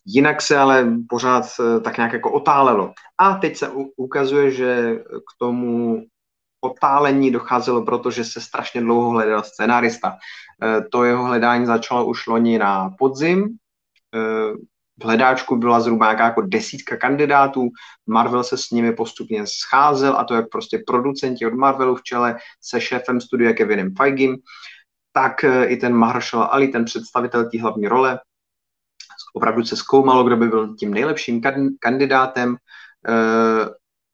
jinak se ale pořád eh, tak nějak jako otálelo. A teď se ukazuje, že k tomu otálení docházelo, protože se strašně dlouho hledal scénárista. Eh, to jeho hledání začalo už loni na podzim, v hledáčku byla zhruba nějaká jako desítka kandidátů, Marvel se s nimi postupně scházel a to jak prostě producenti od Marvelu v čele se šéfem studia Kevinem Feigem, tak eh, i ten Mahershala Ali, ten představitel té hlavní role, opravdu se zkoumalo, kdo by byl tím nejlepším kandidátem.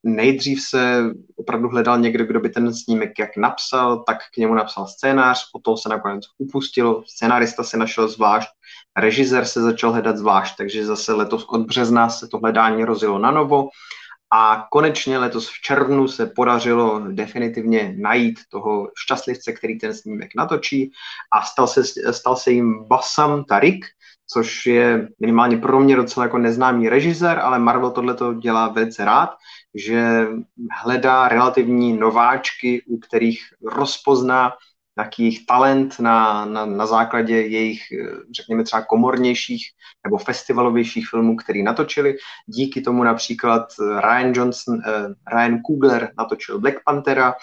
Nejdřív se opravdu hledal někdo, kdo by ten snímek jak napsal, tak k němu napsal scénář, o toho se nakonec upustilo, scénárista se našel zvlášť, režisér se začal hledat zvlášť, takže zase letos od března se to hledání rozjelo na novo. A konečně letos v červnu se podařilo definitivně najít toho šťastlivce, který ten snímek natočí. A stal se, stal se jim Basam Tarik, což je minimálně pro mě docela jako neznámý režisér, ale Marvel tohle to dělá velice rád, že hledá relativní nováčky, u kterých rozpozná nějaký jejich talent na, na, na základě jejich, řekněme třeba komornějších nebo festivalovějších filmů, který natočili. Díky tomu například Ryan Johnson, uh, Ryan Coogler natočil Black Panthera,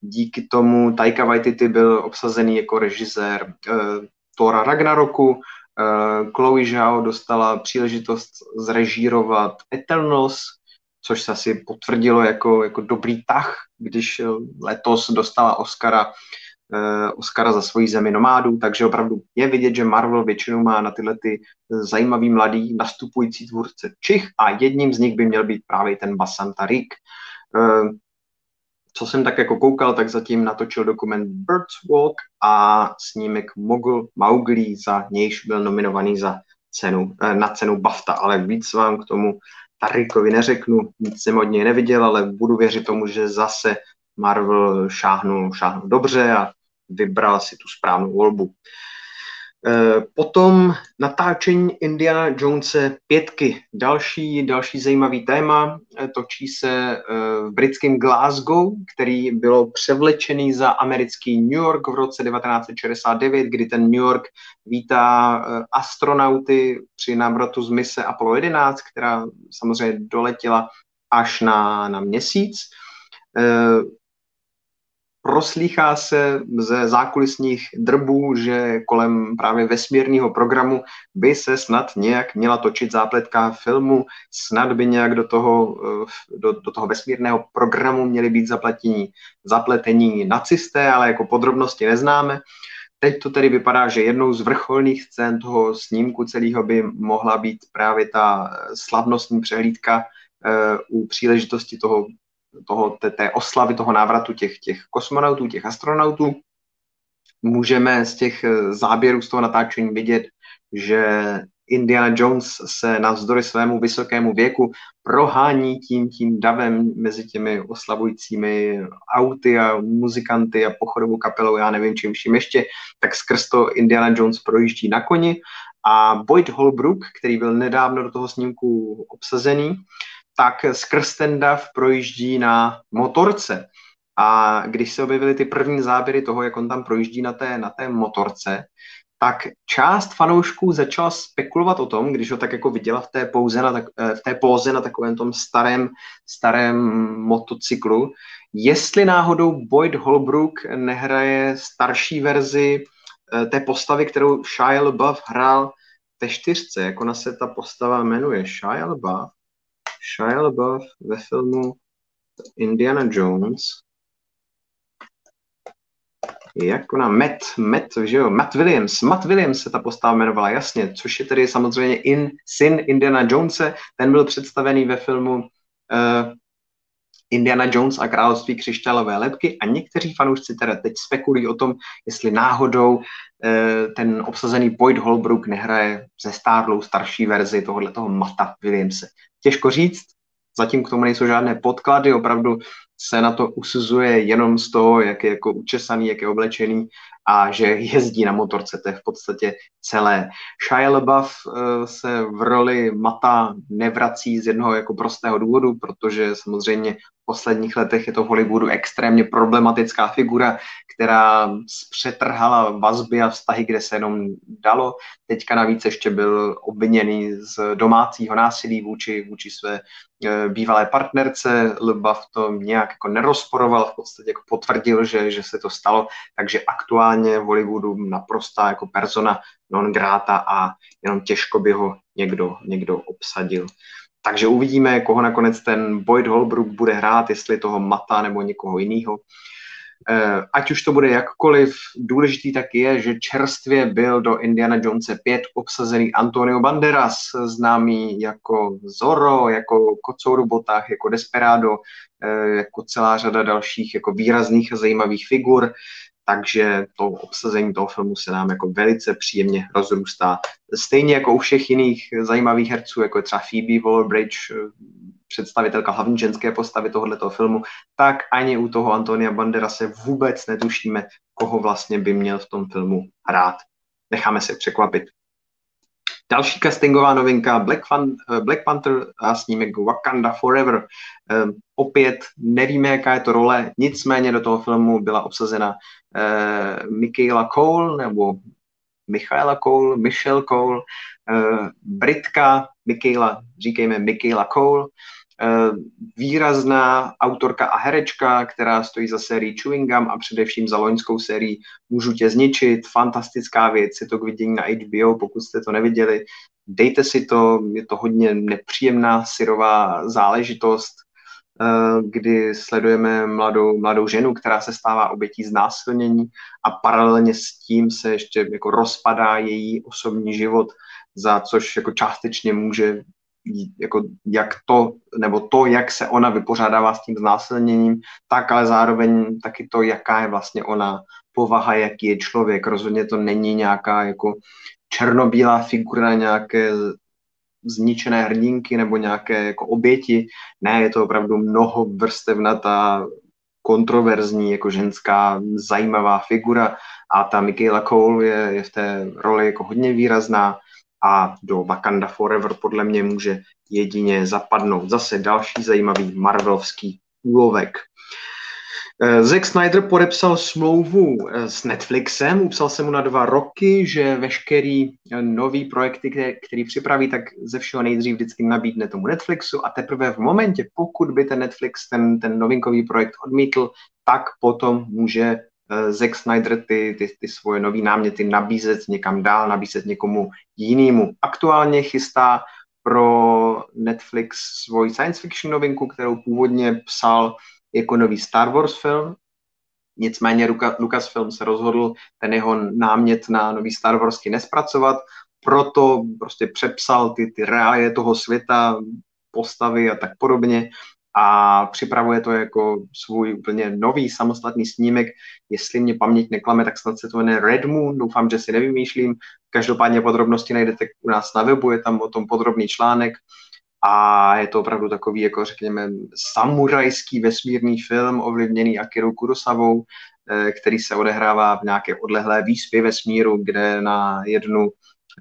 díky tomu Taika Waititi byl obsazený jako režisér uh, Thora Ragnaroku, uh, Chloe Zhao dostala příležitost zrežírovat Eternals, což se asi potvrdilo jako, jako dobrý tah, když letos dostala Oscara uh, Oscara za svoji zemi nomádů, takže opravdu je vidět, že Marvel většinou má na tyhle ty zajímavý mladý nastupující tvůrce Čich a jedním z nich by měl být právě ten Basan Tarik. Uh, co jsem tak jako koukal, tak zatím natočil dokument Birds Walk a snímek Mogul Mowgli, za nějž byl nominovaný za cenu, eh, na cenu BAFTA, ale víc vám k tomu Tarikovi neřeknu, nic jsem od něj neviděl, ale budu věřit tomu, že zase Marvel šáhnul, šáhnul dobře a vybral si tu správnou volbu. Eh, potom natáčení Indiana Jonese pětky. Další, další zajímavý téma. Eh, točí se eh, v britském Glasgow, který bylo převlečený za americký New York v roce 1969, kdy ten New York vítá astronauty při návratu z mise Apollo 11, která samozřejmě doletěla až na, na měsíc proslýchá se ze zákulisních drbů, že kolem právě vesmírného programu by se snad nějak měla točit zápletka filmu, snad by nějak do toho, eh, do, do toho vesmírného programu měli být zapletení, zapletení nacisté, ale jako podrobnosti neznáme. Teď to tedy vypadá, že jednou z vrcholných scén toho snímku celého by mohla být právě ta slavnostní přehlídka uh, u příležitosti toho toho, té, té oslavy toho návratu těch, těch kosmonautů, těch astronautů, můžeme z těch eh, záběrů z toho natáčení vidět, že Indiana Jones se navzdory svému vysokému věku prohání tím, tím davem mezi těmi oslavujícími auty a muzikanty a pochodovou kapelou, já nevím čím vším ještě, tak skrz to Indiana Jones projíždí na koni. A Boyd Holbrook, který byl nedávno do toho snímku obsazený, tak skrz ten dav projíždí na motorce. A když se objevily ty první záběry toho, jak on tam projíždí na té, na té motorce, tak část fanoušků začala spekulovat o tom, když ho tak jako viděla v té, pouze na, eh, v té póze na takovém tom starém, starém motocyklu, jestli náhodou Boyd Holbrook nehraje starší verzi eh, té postavy, kterou Shia LaBeouf hrál ve čtyřce, jak ona se ta postava jmenuje, Shia LaBeouf, Shia LaBeouf ve filmu Indiana Jones. Jak ona? Matt, Matt, že jo? Matt Williams. Matt Williams se ta postava jmenovala, jasně, což je tedy samozřejmě in, syn Indiana Jonese. Ten byl představený ve filmu uh, Indiana Jones a království křišťálové lepky a někteří fanoušci teda teď spekulují o tom, jestli náhodou eh, ten obsazený Boyd Holbrook nehraje ze stárlou starší verzi tohohle toho Mata Williamse. Těžko říct, zatím k tomu nejsou žádné podklady, opravdu se na to usuzuje jenom z toho, jak je jako učesaný, jak je oblečený a že jezdí na motorce, to je v podstatě celé. Shia LaBeouf eh, se v roli Mata nevrací z jednoho jako prostého důvodu, protože samozřejmě posledních letech je to v Hollywoodu extrémně problematická figura, která přetrhala vazby a vztahy, kde se jenom dalo. Teďka navíc ještě byl obviněný z domácího násilí vůči, vůči své eh, bývalé partnerce. LaBeouf to nějak jako nerozporoval, v podstatě jako potvrdil, že, že se to stalo, takže aktuálně aktuálně v Hollywoodu naprostá jako persona non grata a jenom těžko by ho někdo, někdo obsadil. Takže uvidíme, koho nakonec ten Boyd Holbrook bude hrát, jestli toho Mata nebo někoho jiného. Eh, ať už to bude jakkoliv, důležitý tak je, že čerstvě byl do Indiana Jones 5 obsazený Antonio Banderas, známý jako Zorro, jako Kocour Botách, jako Desperado, eh, jako celá řada dalších jako výrazných a zajímavých figur takže to obsazení toho filmu se nám jako velice příjemně rozrůstá. Stejně jako u všech jiných zajímavých herců, jako je třeba Phoebe Waller-Bridge, představitelka hlavní ženské postavy tohoto filmu, tak ani u toho Antonia Banderase vůbec netušíme, koho vlastně by měl v tom filmu hrát. Necháme se překvapit. Další castingová novinka Black, Fan, eh, Black Panther a snímek Wakanda Forever. Um, opět nevíme, jaká je to role, nicméně do toho filmu byla obsazena uh, Michaela Cole nebo Michaela Cole, Michelle Cole, uh, Britka Michaela, říkejme Michaela Cole, výrazná autorka a herečka, která stojí za sérií Chewing Gum a především za loňskou sérií Můžu tě zničit, fantastická věc, je to k vidění na HBO, pokud jste to neviděli, dejte si to, je to hodně nepříjemná syrová záležitost, eh, kdy sledujeme mladou, mladou ženu, která se stává obětí znásilnění a paralelně s tím se ještě jako rozpadá její osobní život, za což jako částečně může jako jak to, nebo to, jak se ona vypořádává s tím znásilněním, tak ale zároveň taky to, jaká je vlastně ona povaha, jaký je člověk. Rozhodně to není nějaká jako černobílá figura nějaké zničené hrdinky nebo nějaké jako oběti. Ne, je to opravdu mnoho vrstevnatá, kontroverzní, jako ženská, zajímavá figura a ta Michaela Cole je, je v té roli jako hodně výrazná a do Wakanda Forever podle mě může jedině zapadnout. Zase další zajímavý marvelovský úlovek. Eh, Zack Snyder podepsal smlouvu eh, s Netflixem, upsal se mu na dva roky, že veškerý eh, nový projekty, který, připraví, tak ze všeho nejdřív vždycky nabídne tomu Netflixu a teprve v momentě, pokud by ten Netflix ten, ten novinkový projekt odmítl, tak potom může Zack Snyder ty, ty, ty svoje nové náměty nabízet někam dál, nabízet někomu jinému. Aktuálně chystá pro Netflix svoji science fiction novinku, kterou původně psal jako nový Star Wars film. Nicméně Lucasfilm se rozhodl ten jeho námět na nový Star Warsky nespracovat, proto prostě přepsal ty, ty reálie toho světa, postavy a tak podobně a připravuje to jako svůj úplně nový samostatný snímek. Jestli mě paměť neklame, tak snad se to jmenuje Red Moon, doufám, že si nevymýšlím. Každopádně podrobnosti najdete u nás na webu, je tam o tom podrobný článek a je to opravdu takový, jako řekněme, samurajský vesmírný film ovlivněný Akirou Kurosavou, eh, který se odehrává v nějaké odlehlé výspě vesmíru, kde na jednu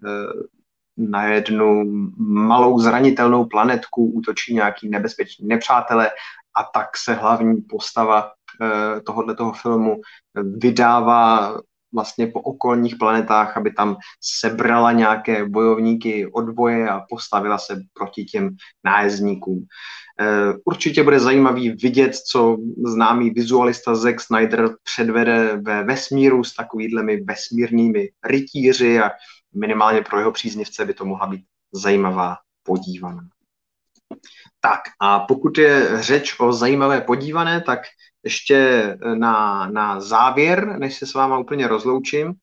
eh, na jednu malou zranitelnou planetku útočí nějaký nebezpečný nepřátelé a tak se hlavní postava eh, tohohle toho filmu vydává vlastně po okolních planetách, aby tam sebrala nějaké bojovníky odboje a postavila se proti těm nájezdníkům. Eh, určitě bude zajímavý vidět, co známý vizualista Zack Snyder předvede ve vesmíru s takovými vesmírnými rytíři a minimálně pro jeho příznivce by to mohla být zajímavá podívaná. Tak a pokud je řeč o zajímavé podívané, tak ještě na, na závěr, než se s váma úplně rozloučím,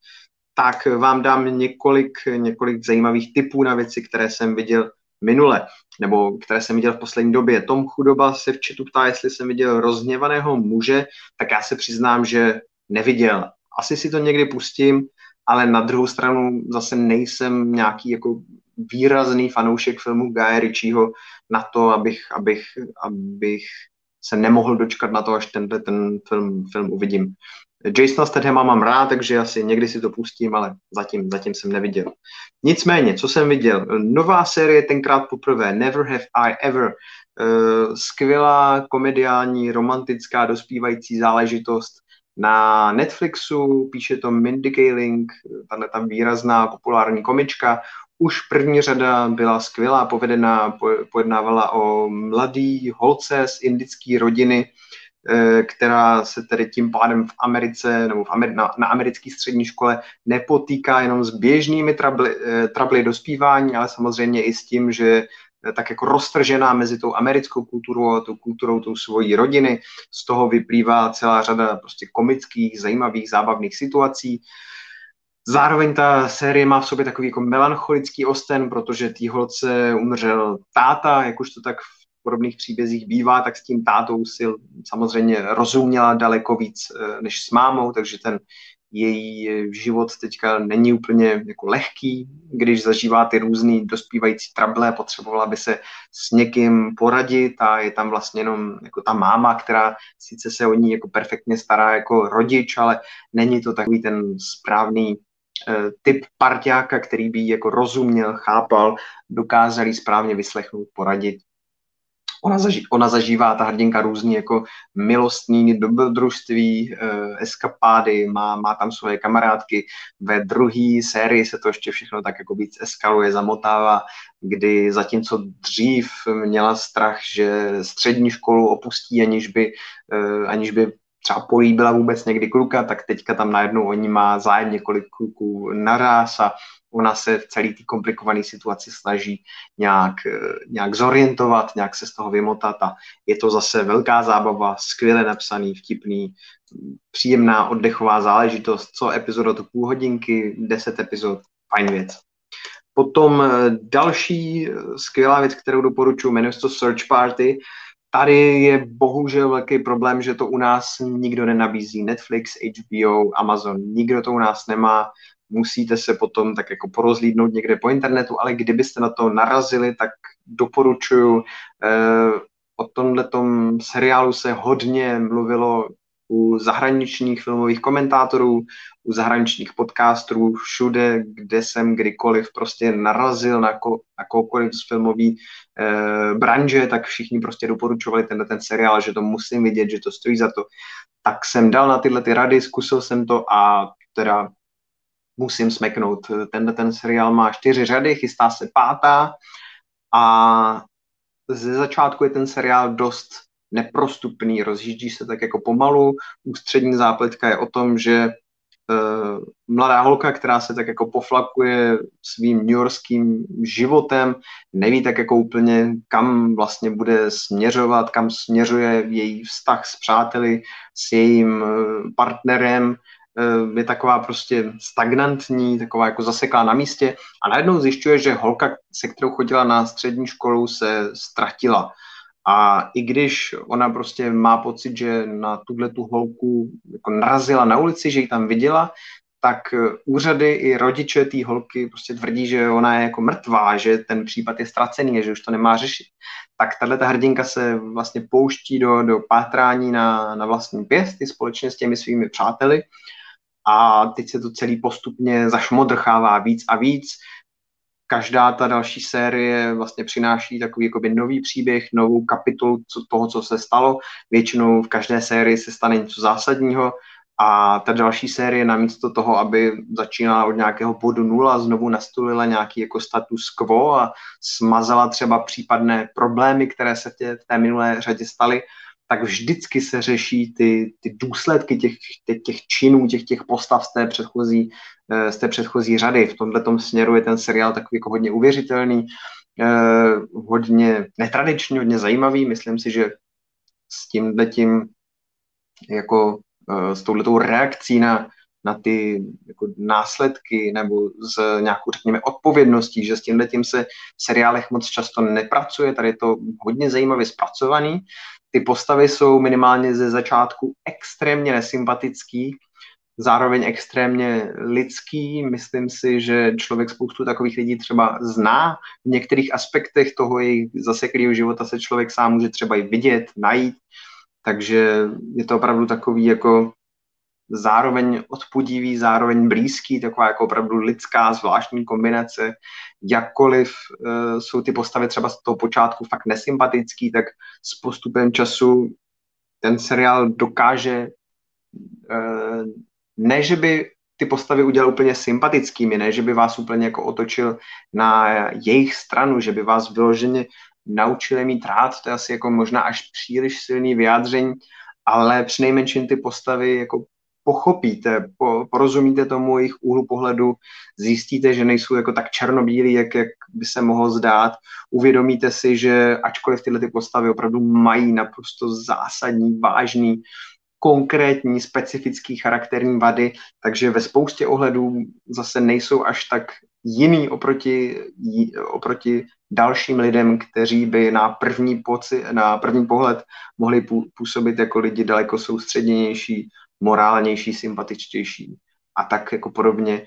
tak vám dám několik, několik zajímavých typů na věci, které jsem viděl minule, nebo které jsem viděl v poslední době. Tom Chudoba se v chatu ptá, jestli jsem viděl rozněvaného muže, tak já se přiznám, že neviděl. Asi si to někdy pustím, ale na druhou stranu zase nejsem nějaký jako výrazný fanoušek filmu Guy Ritchieho na to, abych, abych, abych se nemohl dočkat na to, až tenhle ten film, film uvidím. Jasona Stathama mám rád, takže asi někdy si to pustím, ale zatím, zatím jsem neviděl. Nicméně, co jsem viděl? Nová série, tenkrát poprvé, Never Have I Ever. Uh, skvělá komediální, romantická, dospívající záležitost na Netflixu, píše to Mindy Kaling, tahle tam výrazná populární komička. Už první řada byla skvělá, povedená, pojednávala o mladý holce z indické rodiny, Eh, která se tedy tím pádem v Americe nebo v Amer- na, na americké střední škole nepotýká jenom s běžnými trably, eh, trably dospívání, ale samozřejmě i s tím, že tak jako roztržená mezi tou americkou kulturou a tou kulturou tou svojí rodiny. Z toho vyplývá celá řada prostě komických, zajímavých, zábavných situací. Zároveň ta série má v sobě takový jako melancholický osten, protože tý holce umřel táta, jak už to tak v podobných příbězích bývá, tak s tím tátou si samozřejmě rozuměla daleko víc eh, než s mámou, takže ten její život teďka není úplně jako lehký, když zažívá ty různý dospívající trable, potřebovala by se s někým poradit a je tam vlastně jenom jako ta máma, která sice se o ní jako perfektně stará jako rodič, ale není to takový ten správný eh, typ parťáka, který by jako rozuměl, chápal, dokázali správně vyslechnout, poradit ona, zaží, ona zažívá, ta hrdinka, různý jako milostný dobrodružství, eh, eskapády, má, má tam svoje kamarádky. Ve druhé sérii se to ještě všechno tak jako víc eskaluje, zamotává, kdy zatímco dřív měla strach, že střední školu opustí, aniž by, eh, aniž by třeba políbila vůbec někdy kluka, tak teďka tam najednou oni má zájem několik kluků naraz a ona se v celé té komplikované situaci snaží nějak, eh, nějak zorientovat, nějak se z toho vymotat a je to zase velká zábava, skvěle napsaný, vtipný, příjemná oddechová záležitost, co epizoda to půl hodinky, deset epizod, fajn věc. Potom eh, další eh, skvělá věc, kterou doporučuji, jmenuje se to Search Party. Tady je bohužel velký problém, že to u nás nikdo nenabízí. Netflix, HBO, Amazon, nikdo to u nás nemá musíte se potom tak jako porozlídnout někde po internetu, ale kdybyste na to narazili, tak doporučuju. Eh, o tomhle seriálu se hodně mluvilo u zahraničních filmových komentátorů, u zahraničních podcastů, všude, kde jsem kdykoliv prostě narazil na, ko, na kohokoliv z filmové eh, branže, tak všichni prostě doporučovali tenhle ten seriál, že to musím vidět, že to stojí za to. Tak jsem dal na tyhle ty rady, zkusil jsem to a teda musím smeknout. Tenhle ten seriál má čtyři řady, chystá se pátá a ze začátku je ten seriál dost neprostupný, rozjíždí se tak jako pomalu. Ústřední zápletka je o tom, že uh, mladá holka, která se tak jako poflakuje svým newyorským životem, neví tak jako úplně, kam vlastně bude směřovat, kam směřuje její vztah s přáteli, s jejím uh, partnerem, Eh, je taková prostě stagnantní, taková jako zaseklá na místě a najednou zjišťuje, že holka, se kterou chodila na střední školu, se ztratila. A i když ona prostě má pocit, že na tuhle tu holku jako narazila na ulici, že ji tam viděla, tak úřady i rodiče té holky prostě tvrdí, že ona je jako mrtvá, že ten případ je ztracený, že už to nemá řešit. Tak tahle ta hrdinka se vlastně pouští do, do pátrání na, na vlastní pěsty společně s těmi svými přáteli a teď se to celý postupně zašmodrchává víc a víc. Každá ta další série vlastně přináší takový jakoby nový příběh, novou kapitolu toho, co se stalo. Většinou v každé sérii se stane něco zásadního a ta další série namísto toho, aby začínala od nějakého bodu nula, znovu nastolila nějaký jako status quo a smazala třeba případné problémy, které se v té, v té minulé řadě staly, tak vždycky se řeší ty, ty důsledky těch, těch, těch činů, těch, těch postav z té předchozí, eh, z té předchozí řady. V tomto směru je ten seriál takový jako hodně uvěřitelný, eh, hodně netradiční, hodně zajímavý. Myslím si, že s tím jako s touhletou reakcí na, na ty jako následky nebo s nějakou, řekněme, odpovědností, že s tímhle tím se v seriálech moc často nepracuje, tady je to hodně zajímavě zpracovaný. Ty postavy jsou minimálně ze začátku extrémně nesympatický, zároveň extrémně lidský. Myslím si, že člověk spoustu takových lidí třeba zná. V některých aspektech toho jejich zaseklého života se člověk sám může třeba i vidět, najít. Takže je to opravdu takový jako zároveň odpudivý, zároveň blízký, taková jako opravdu lidská zvláštní kombinace. Jakkoliv uh, jsou ty postavy třeba z toho počátku fakt nesympatický, tak s postupem času ten seriál dokáže uh, ne, že by ty postavy udělal úplně sympatickými, ne, že by vás úplně jako otočil na jejich stranu, že by vás vyloženě naučili mít rád, to je asi jako možná až příliš silný vyjádření, ale přinejmenším ty postavy jako pochopíte, po, porozumíte tomu jejich úhlu pohledu, zjistíte, že nejsou jako tak černobílí, jak, jak by se mohlo zdát, uvědomíte si, že ačkoliv tyhle ty postavy opravdu mají naprosto zásadní, vážný, konkrétní, specifický charakterní vady, takže ve spoustě ohledů zase nejsou až tak jiný oproti, oproti dalším lidem, kteří by na první, poci, na první pohled mohli působit jako lidi daleko soustředěnější, morálnější, sympatičtější a tak jako podobně.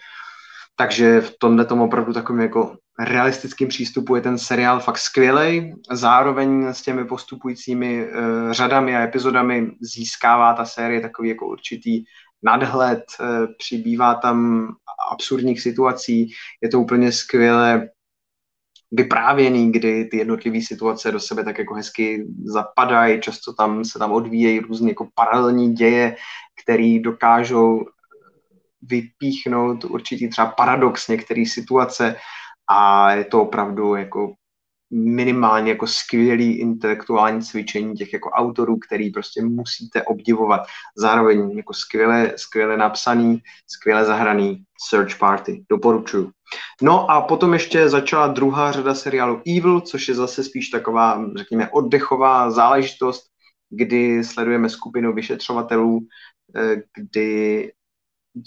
Takže v tomhle tomu opravdu takovým jako realistickým přístupu je ten seriál fakt skvělý. Zároveň s těmi postupujícími uh, řadami a epizodami získává ta série takový jako určitý nadhled, uh, přibývá tam absurdních situací, je to úplně skvěle vyprávěný, kdy ty jednotlivé situace do sebe tak jako hezky zapadají, často tam se tam odvíjejí různě jako paralelní děje, které dokážou vypíchnout určitý třeba paradox některé situace a je to opravdu jako minimálně jako skvělý intelektuální cvičení těch jako autorů, který prostě musíte obdivovat. Zároveň jako skvěle, skvěle napsaný, skvěle zahraný Search Party. Doporučuju. No a potom ještě začala druhá řada seriálu Evil, což je zase spíš taková, řekněme, oddechová záležitost, kdy sledujeme skupinu vyšetřovatelů, eh, kdy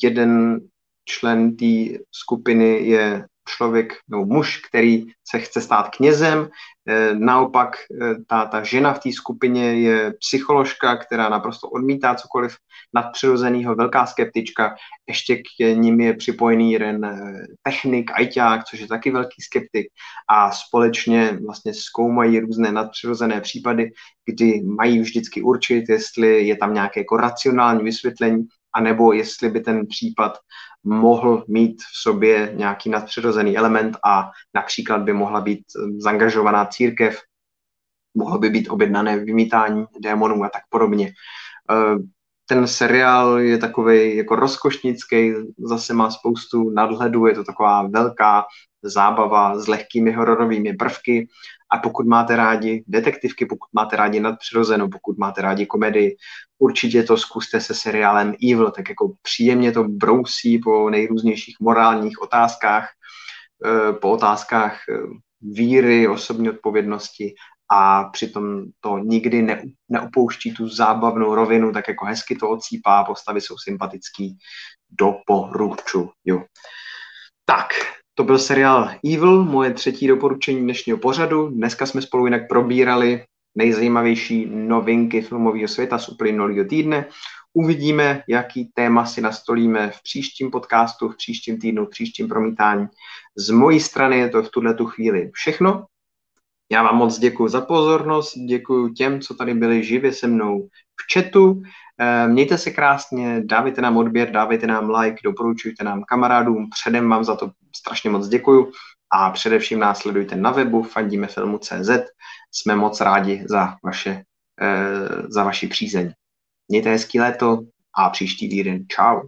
jeden člen té skupiny je člověk nebo muž, který se chce stát knězem. Eh, naopak eh, ta, ta žena v té skupině je psycholožka, která naprosto odmítá cokoliv nadpřirozeného, velká skeptička. Ještě k ním je připojený jeden eh, technik, ajťák, což je taky velký skeptik a společně vlastně zkoumají různé nadpřirozené případy, kdy mají vždycky určit, jestli je tam nějaké jako racionální vysvětlení, anebo jestli by ten případ mohl mít v sobě nějaký nadpřirozený element a například by mohla být zangažovaná církev, mohlo by být objednané vymítání démonů a tak podobně. Ten seriál je takový jako rozkošnický, zase má spoustu nadhledu, je to taková velká zábava s lehkými hororovými prvky. A pokud máte rádi detektivky, pokud máte rádi nadpřirozenou, pokud máte rádi komedii, určitě to zkuste se seriálem Evil, tak jako příjemně to brousí po nejrůznějších morálních otázkách, eh, po otázkách eh, víry, osobní odpovědnosti a přitom to nikdy ne, neupouští tu zábavnou rovinu, tak jako hezky to odsýpá, postavy jsou sympatický, doporučuju. Tak, to byl seriál Evil, moje třetí doporučení dnešního pořadu. Dneska jsme spolu jinak probírali nejzajímavější novinky filmového světa z uplynulého týdne. Uvidíme, jaký téma si nastolíme v příštím podcastu, v příštím týdnu, v příštím promítání. Z mojí strany je to v tuhle tu chvíli všechno. Já vám moc děkuji za pozornost, děkuji těm, co tady byli živě se mnou v chatu. Eh, mějte se krásně, dávejte nám odběr, dávejte nám like, doporučujte nám kamarádům, předem vám za to strašně moc děkuju a především následujte na webu fandimefilmu.cz. Jsme moc rádi za, vaše, eh, za vaši přízeň. Mějte hezký léto a příští týden. Čau.